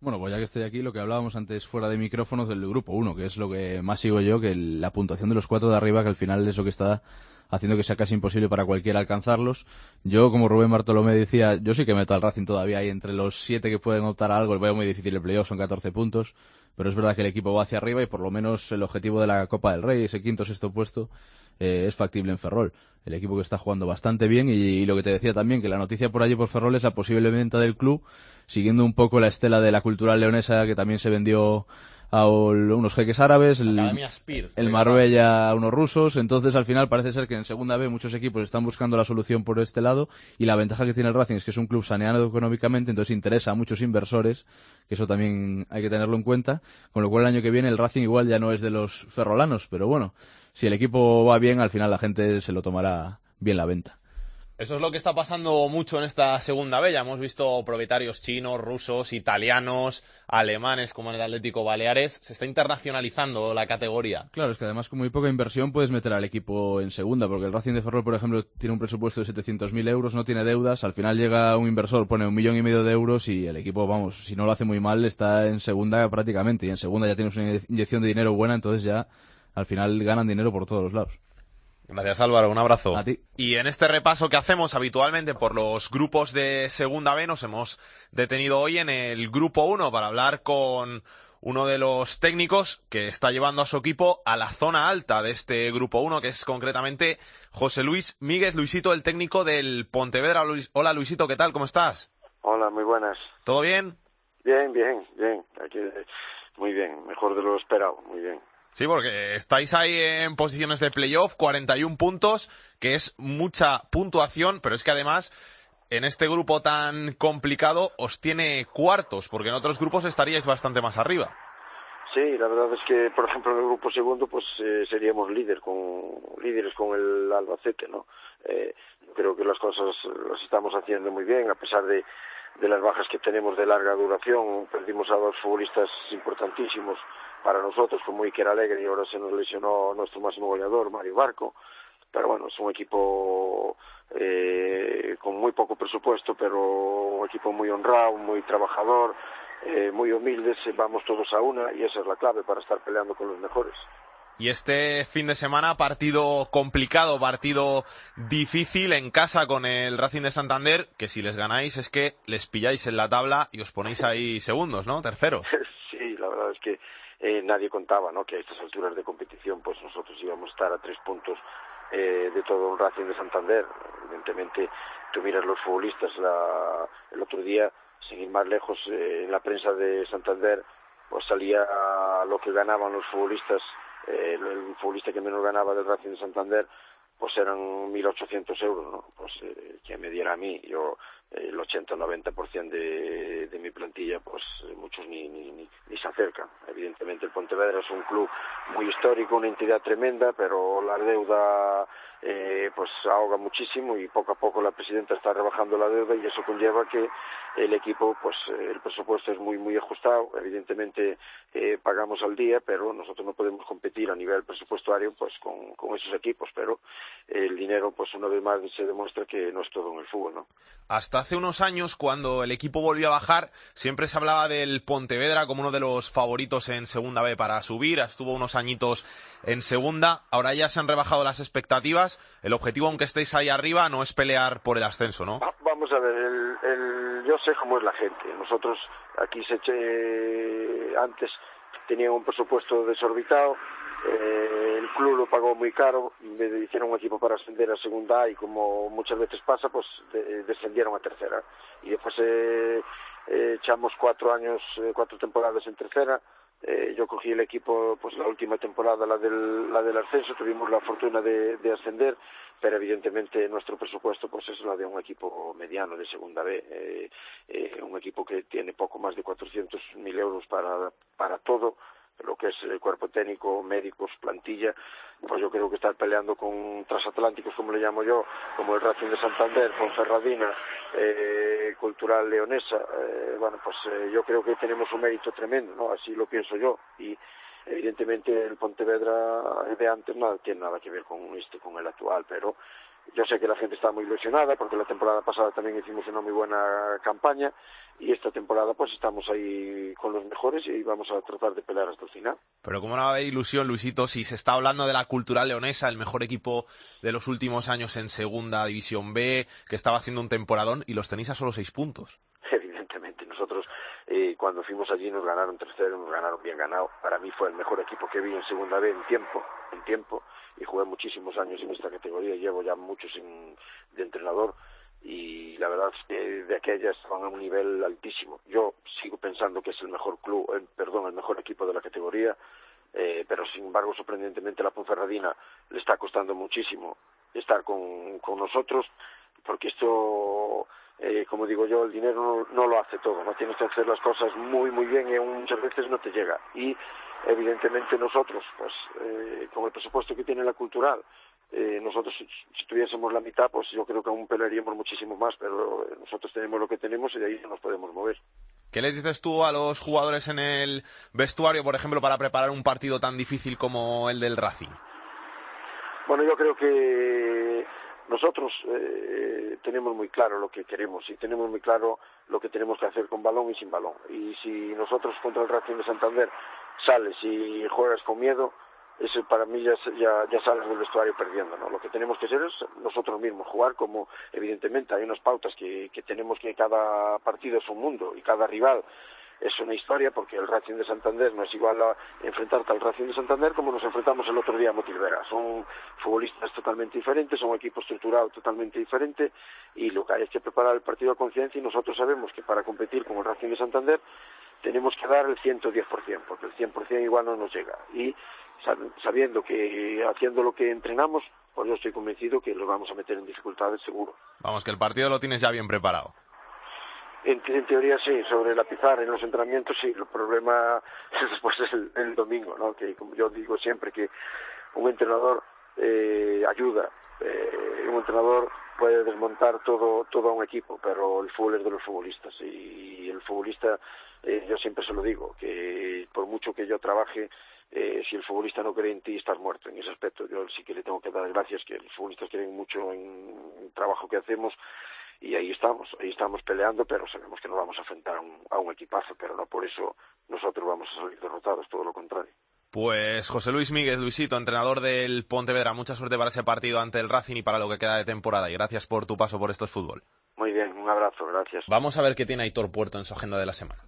Bueno, pues ya que estoy aquí, lo que hablábamos antes fuera de micrófonos del grupo 1, que es lo que más sigo yo, que el- la puntuación de los cuatro de arriba, que al final es lo que está haciendo que sea casi imposible para cualquiera alcanzarlos. Yo, como Rubén Bartolomé decía, yo sí que meto al Racing todavía ahí entre los siete que pueden optar a algo. El veo muy difícil el playoff, son 14 puntos, pero es verdad que el equipo va hacia arriba y por lo menos el objetivo de la Copa del Rey, ese quinto sexto puesto, eh, es factible en Ferrol. El equipo que está jugando bastante bien y, y lo que te decía también, que la noticia por allí por Ferrol es la posible venta del club, siguiendo un poco la estela de la cultural leonesa que también se vendió a unos jeques árabes, el, Spir. el Marbella a unos rusos, entonces al final parece ser que en segunda B muchos equipos están buscando la solución por este lado y la ventaja que tiene el Racing es que es un club saneado económicamente, entonces interesa a muchos inversores, que eso también hay que tenerlo en cuenta, con lo cual el año que viene el Racing igual ya no es de los ferrolanos, pero bueno, si el equipo va bien al final la gente se lo tomará bien la venta. Eso es lo que está pasando mucho en esta segunda B. Ya hemos visto propietarios chinos, rusos, italianos, alemanes, como en el Atlético Baleares. Se está internacionalizando la categoría. Claro, es que además con muy poca inversión puedes meter al equipo en segunda, porque el Racing de Ferrol, por ejemplo, tiene un presupuesto de 700.000 euros, no tiene deudas, al final llega un inversor, pone un millón y medio de euros y el equipo, vamos, si no lo hace muy mal, está en segunda prácticamente, y en segunda ya tienes una inyección de dinero buena, entonces ya al final ganan dinero por todos los lados. Gracias Álvaro, un abrazo. A ti. Y en este repaso que hacemos habitualmente por los grupos de Segunda B nos hemos detenido hoy en el grupo 1 para hablar con uno de los técnicos que está llevando a su equipo a la zona alta de este grupo 1, que es concretamente José Luis Míguez Luisito, el técnico del Pontevedra. Luis- Hola Luisito, ¿qué tal? ¿Cómo estás? Hola, muy buenas. ¿Todo bien? Bien, bien, bien. Aquí, muy bien, mejor de lo esperado, muy bien. Sí, porque estáis ahí en posiciones de playoff, 41 puntos, que es mucha puntuación, pero es que además en este grupo tan complicado os tiene cuartos, porque en otros grupos estaríais bastante más arriba. Sí, la verdad es que, por ejemplo, en el grupo segundo, pues eh, seríamos líder con, líderes con el Albacete, ¿no? Eh, creo que las cosas las estamos haciendo muy bien, a pesar de, de las bajas que tenemos de larga duración. Perdimos a dos futbolistas importantísimos para nosotros, como Iker Alegre, y ahora se nos lesionó nuestro máximo goleador, Mario Barco. Pero bueno, es un equipo eh, con muy poco presupuesto, pero un equipo muy honrado, muy trabajador, eh, muy humildes, vamos todos a una y esa es la clave para estar peleando con los mejores. Y este fin de semana, partido complicado, partido difícil en casa con el Racing de Santander, que si les ganáis es que les pilláis en la tabla y os ponéis ahí segundos, ¿no? Terceros. Sí, la verdad es que eh, nadie contaba ¿no? que a estas alturas de competición pues nosotros íbamos a estar a tres puntos eh, de todo un Racing de Santander. Evidentemente, tú miras los futbolistas, la, el otro día sin ir más lejos, eh, en la prensa de Santander pues salía lo que ganaban los futbolistas, eh, el futbolista que menos ganaba del Racing de Santander, pues eran 1.800 euros, ¿no? Pues eh, que me diera a mí, yo el 80 o 90% de, de mi plantilla, pues eh, muchos ni, ni, ni, ni se acercan. Evidentemente el Pontevedra es un club muy histórico, una entidad tremenda, pero la deuda eh, pues ahoga muchísimo y poco a poco la presidenta está rebajando la deuda y eso conlleva que el equipo, pues eh, el presupuesto es muy muy ajustado, evidentemente eh, pagamos al día, pero nosotros no podemos competir a nivel presupuestario pues con, con esos equipos, pero el dinero pues una vez más se demuestra que no es todo en el fútbol, ¿no? Hasta hace unos años, cuando el equipo volvió a bajar, siempre se hablaba del Pontevedra como uno de los favoritos en Segunda B para subir. Estuvo unos añitos en Segunda. Ahora ya se han rebajado las expectativas. El objetivo, aunque estéis ahí arriba, no es pelear por el ascenso, ¿no? Vamos a ver, el, el, yo sé cómo es la gente. Nosotros aquí se eche, antes tenían un presupuesto desorbitado, eh, el club lo pagó muy caro, me hicieron un equipo para ascender a segunda A y como muchas veces pasa, pues de, descendieron a tercera. Y después eh, eh, echamos cuatro años, eh, cuatro temporadas en tercera. Eh, yo cogí el equipo, pues la última temporada, la del, la del ascenso, tuvimos la fortuna de, de ascender, pero evidentemente nuestro presupuesto pues es la de un equipo mediano de segunda B, eh, eh, un equipo que tiene poco más de 400.000 euros para, para todo, lo que es el cuerpo técnico, médicos, plantilla, pues yo creo que estar peleando con transatlánticos, como le llamo yo, como el Racing de Santander, con Ferradina, eh, Cultural Leonesa, eh, bueno, pues eh, yo creo que tenemos un mérito tremendo, ¿no? Así lo pienso yo. Y evidentemente el Pontevedra de antes no tiene nada que ver con este, con el actual, pero yo sé que la gente está muy ilusionada porque la temporada pasada también hicimos una muy buena campaña y esta temporada pues estamos ahí con los mejores y vamos a tratar de pelear hasta el final. Pero cómo no va a haber ilusión, Luisito, si se está hablando de la Cultural Leonesa, el mejor equipo de los últimos años en Segunda División B, que estaba haciendo un temporadón y los tenéis a solo seis puntos. Evidentemente, nosotros eh, cuando fuimos allí nos ganaron tercero, nos ganaron bien ganado. Para mí fue el mejor equipo que vi en Segunda B en tiempo, en tiempo y jugué muchísimos años en esta categoría, llevo ya muchos en, de entrenador y la verdad que de aquellas estaban a un nivel altísimo. Yo sigo pensando que es el mejor club, eh, perdón, el mejor equipo de la categoría, eh, pero sin embargo sorprendentemente la Ponferradina le está costando muchísimo estar con, con nosotros porque esto eh, como digo yo, el dinero no, no, lo hace todo, no tienes que hacer las cosas muy, muy bien y muchas veces no te llega. Y evidentemente nosotros, pues eh, con el presupuesto que tiene la cultural, eh, nosotros si, si, tuviésemos la mitad, pues yo creo que aún pelearíamos muchísimo más, pero nosotros tenemos lo que tenemos y de ahí no nos podemos mover. ¿Qué les dices tú a los jugadores en el vestuario, por ejemplo, para preparar un partido tan difícil como el del Racing? Bueno, yo creo que nosotros eh, tenemos muy claro lo que queremos y tenemos muy claro lo que tenemos que hacer con balón y sin balón. Y si nosotros contra el Racing de Santander sales y juegas con miedo, eso para mí ya, ya, ya sales del vestuario perdiendo. Lo que tenemos que hacer es nosotros mismos jugar como evidentemente hay unas pautas que, que tenemos que cada partido es un mundo y cada rival es una historia porque el Racing de Santander no es igual a enfrentarte al Racing de Santander como nos enfrentamos el otro día a Motilvera. Son futbolistas totalmente diferentes, son un equipo estructurado totalmente diferente y lo que hay es que preparar el partido a conciencia y nosotros sabemos que para competir con el Racing de Santander tenemos que dar el 110%, porque el 100% igual no nos llega. Y sabiendo que haciendo lo que entrenamos, pues yo estoy convencido que los vamos a meter en dificultades seguro. Vamos, que el partido lo tienes ya bien preparado. En, teoría sí, sobre la pizarra en los entrenamientos sí, el problema después es el, el domingo, ¿no? Que como yo digo siempre que un entrenador eh, ayuda, eh, un entrenador puede desmontar todo todo a un equipo, pero el fútbol es de los futbolistas y el futbolista, eh, yo siempre se lo digo, que por mucho que yo trabaje, eh, si el futbolista no cree en ti, estás muerto. En ese aspecto yo sí que le tengo que dar gracias, que los futbolistas creen mucho en el trabajo que hacemos y ahí estamos, ahí estamos peleando, pero sabemos que no vamos a enfrentar a un, a un equipazo, pero no por eso nosotros vamos a salir derrotados, todo lo contrario. Pues José Luis Míguez, Luisito, entrenador del Pontevedra, mucha suerte para ese partido ante el Racing y para lo que queda de temporada. Y gracias por tu paso por estos fútbol. Muy bien, un abrazo, gracias. Vamos a ver qué tiene Aitor Puerto en su agenda de la semana.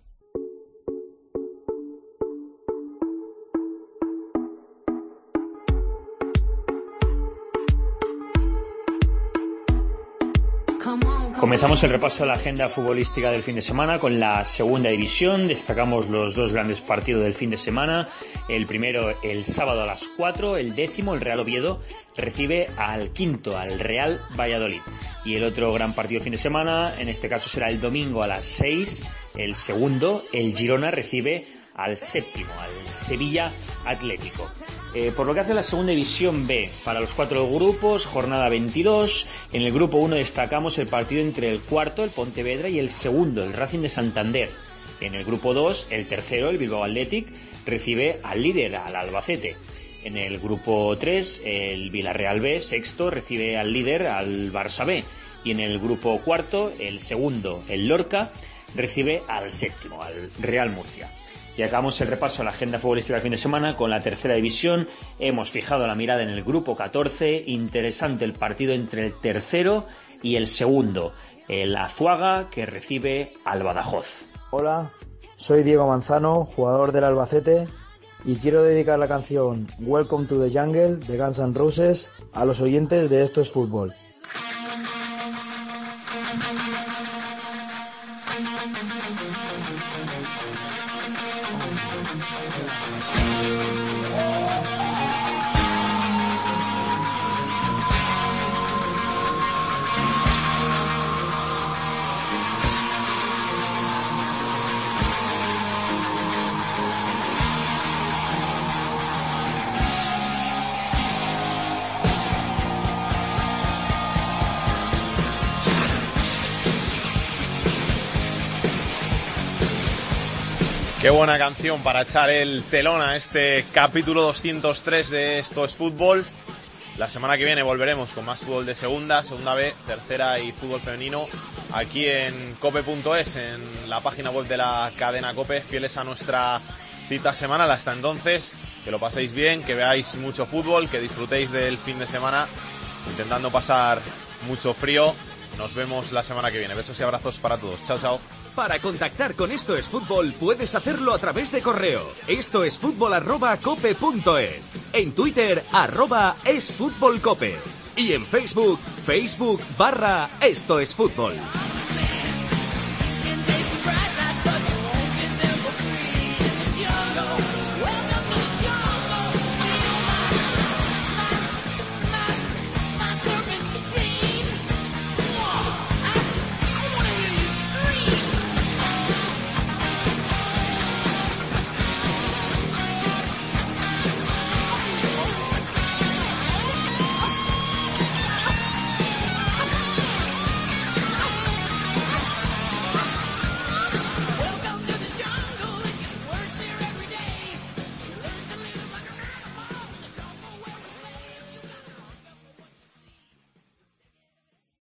Come on, come Comenzamos el repaso de la agenda futbolística del fin de semana con la segunda división. Destacamos los dos grandes partidos del fin de semana. El primero, el sábado a las 4, el décimo, el Real Oviedo, recibe al quinto, al Real Valladolid. Y el otro gran partido del fin de semana, en este caso será el domingo a las 6, el segundo, el Girona recibe al séptimo, al Sevilla Atlético. Eh, por lo que hace la segunda división B, para los cuatro grupos, jornada 22. En el grupo 1 destacamos el partido entre el cuarto, el Pontevedra, y el segundo, el Racing de Santander. En el grupo 2, el tercero, el Bilbao Athletic, recibe al líder, al Albacete. En el grupo 3, el Villarreal B, sexto, recibe al líder, al Barça B. Y en el grupo cuarto, el segundo, el Lorca, recibe al séptimo, al Real Murcia. Y acabamos el repaso a la agenda futbolística del fin de semana con la tercera división. Hemos fijado la mirada en el grupo 14. Interesante el partido entre el tercero y el segundo. El Azuaga que recibe al Badajoz. Hola, soy Diego Manzano, jugador del Albacete, y quiero dedicar la canción Welcome to the Jungle de Guns N' Roses a los oyentes de Esto es Fútbol. Qué buena canción para echar el telón a este capítulo 203 de Esto es Fútbol. La semana que viene volveremos con más fútbol de segunda, segunda B, tercera y fútbol femenino aquí en cope.es, en la página web de la cadena Cope, fieles a nuestra cita semanal. Hasta entonces, que lo paséis bien, que veáis mucho fútbol, que disfrutéis del fin de semana, intentando pasar mucho frío. Nos vemos la semana que viene. Besos y abrazos para todos. Chao, chao. Para contactar con Esto es Fútbol puedes hacerlo a través de correo. Esto es fútbol arroba cope. En Twitter arroba es fútbol cope. Y en Facebook, Facebook barra Esto es Fútbol.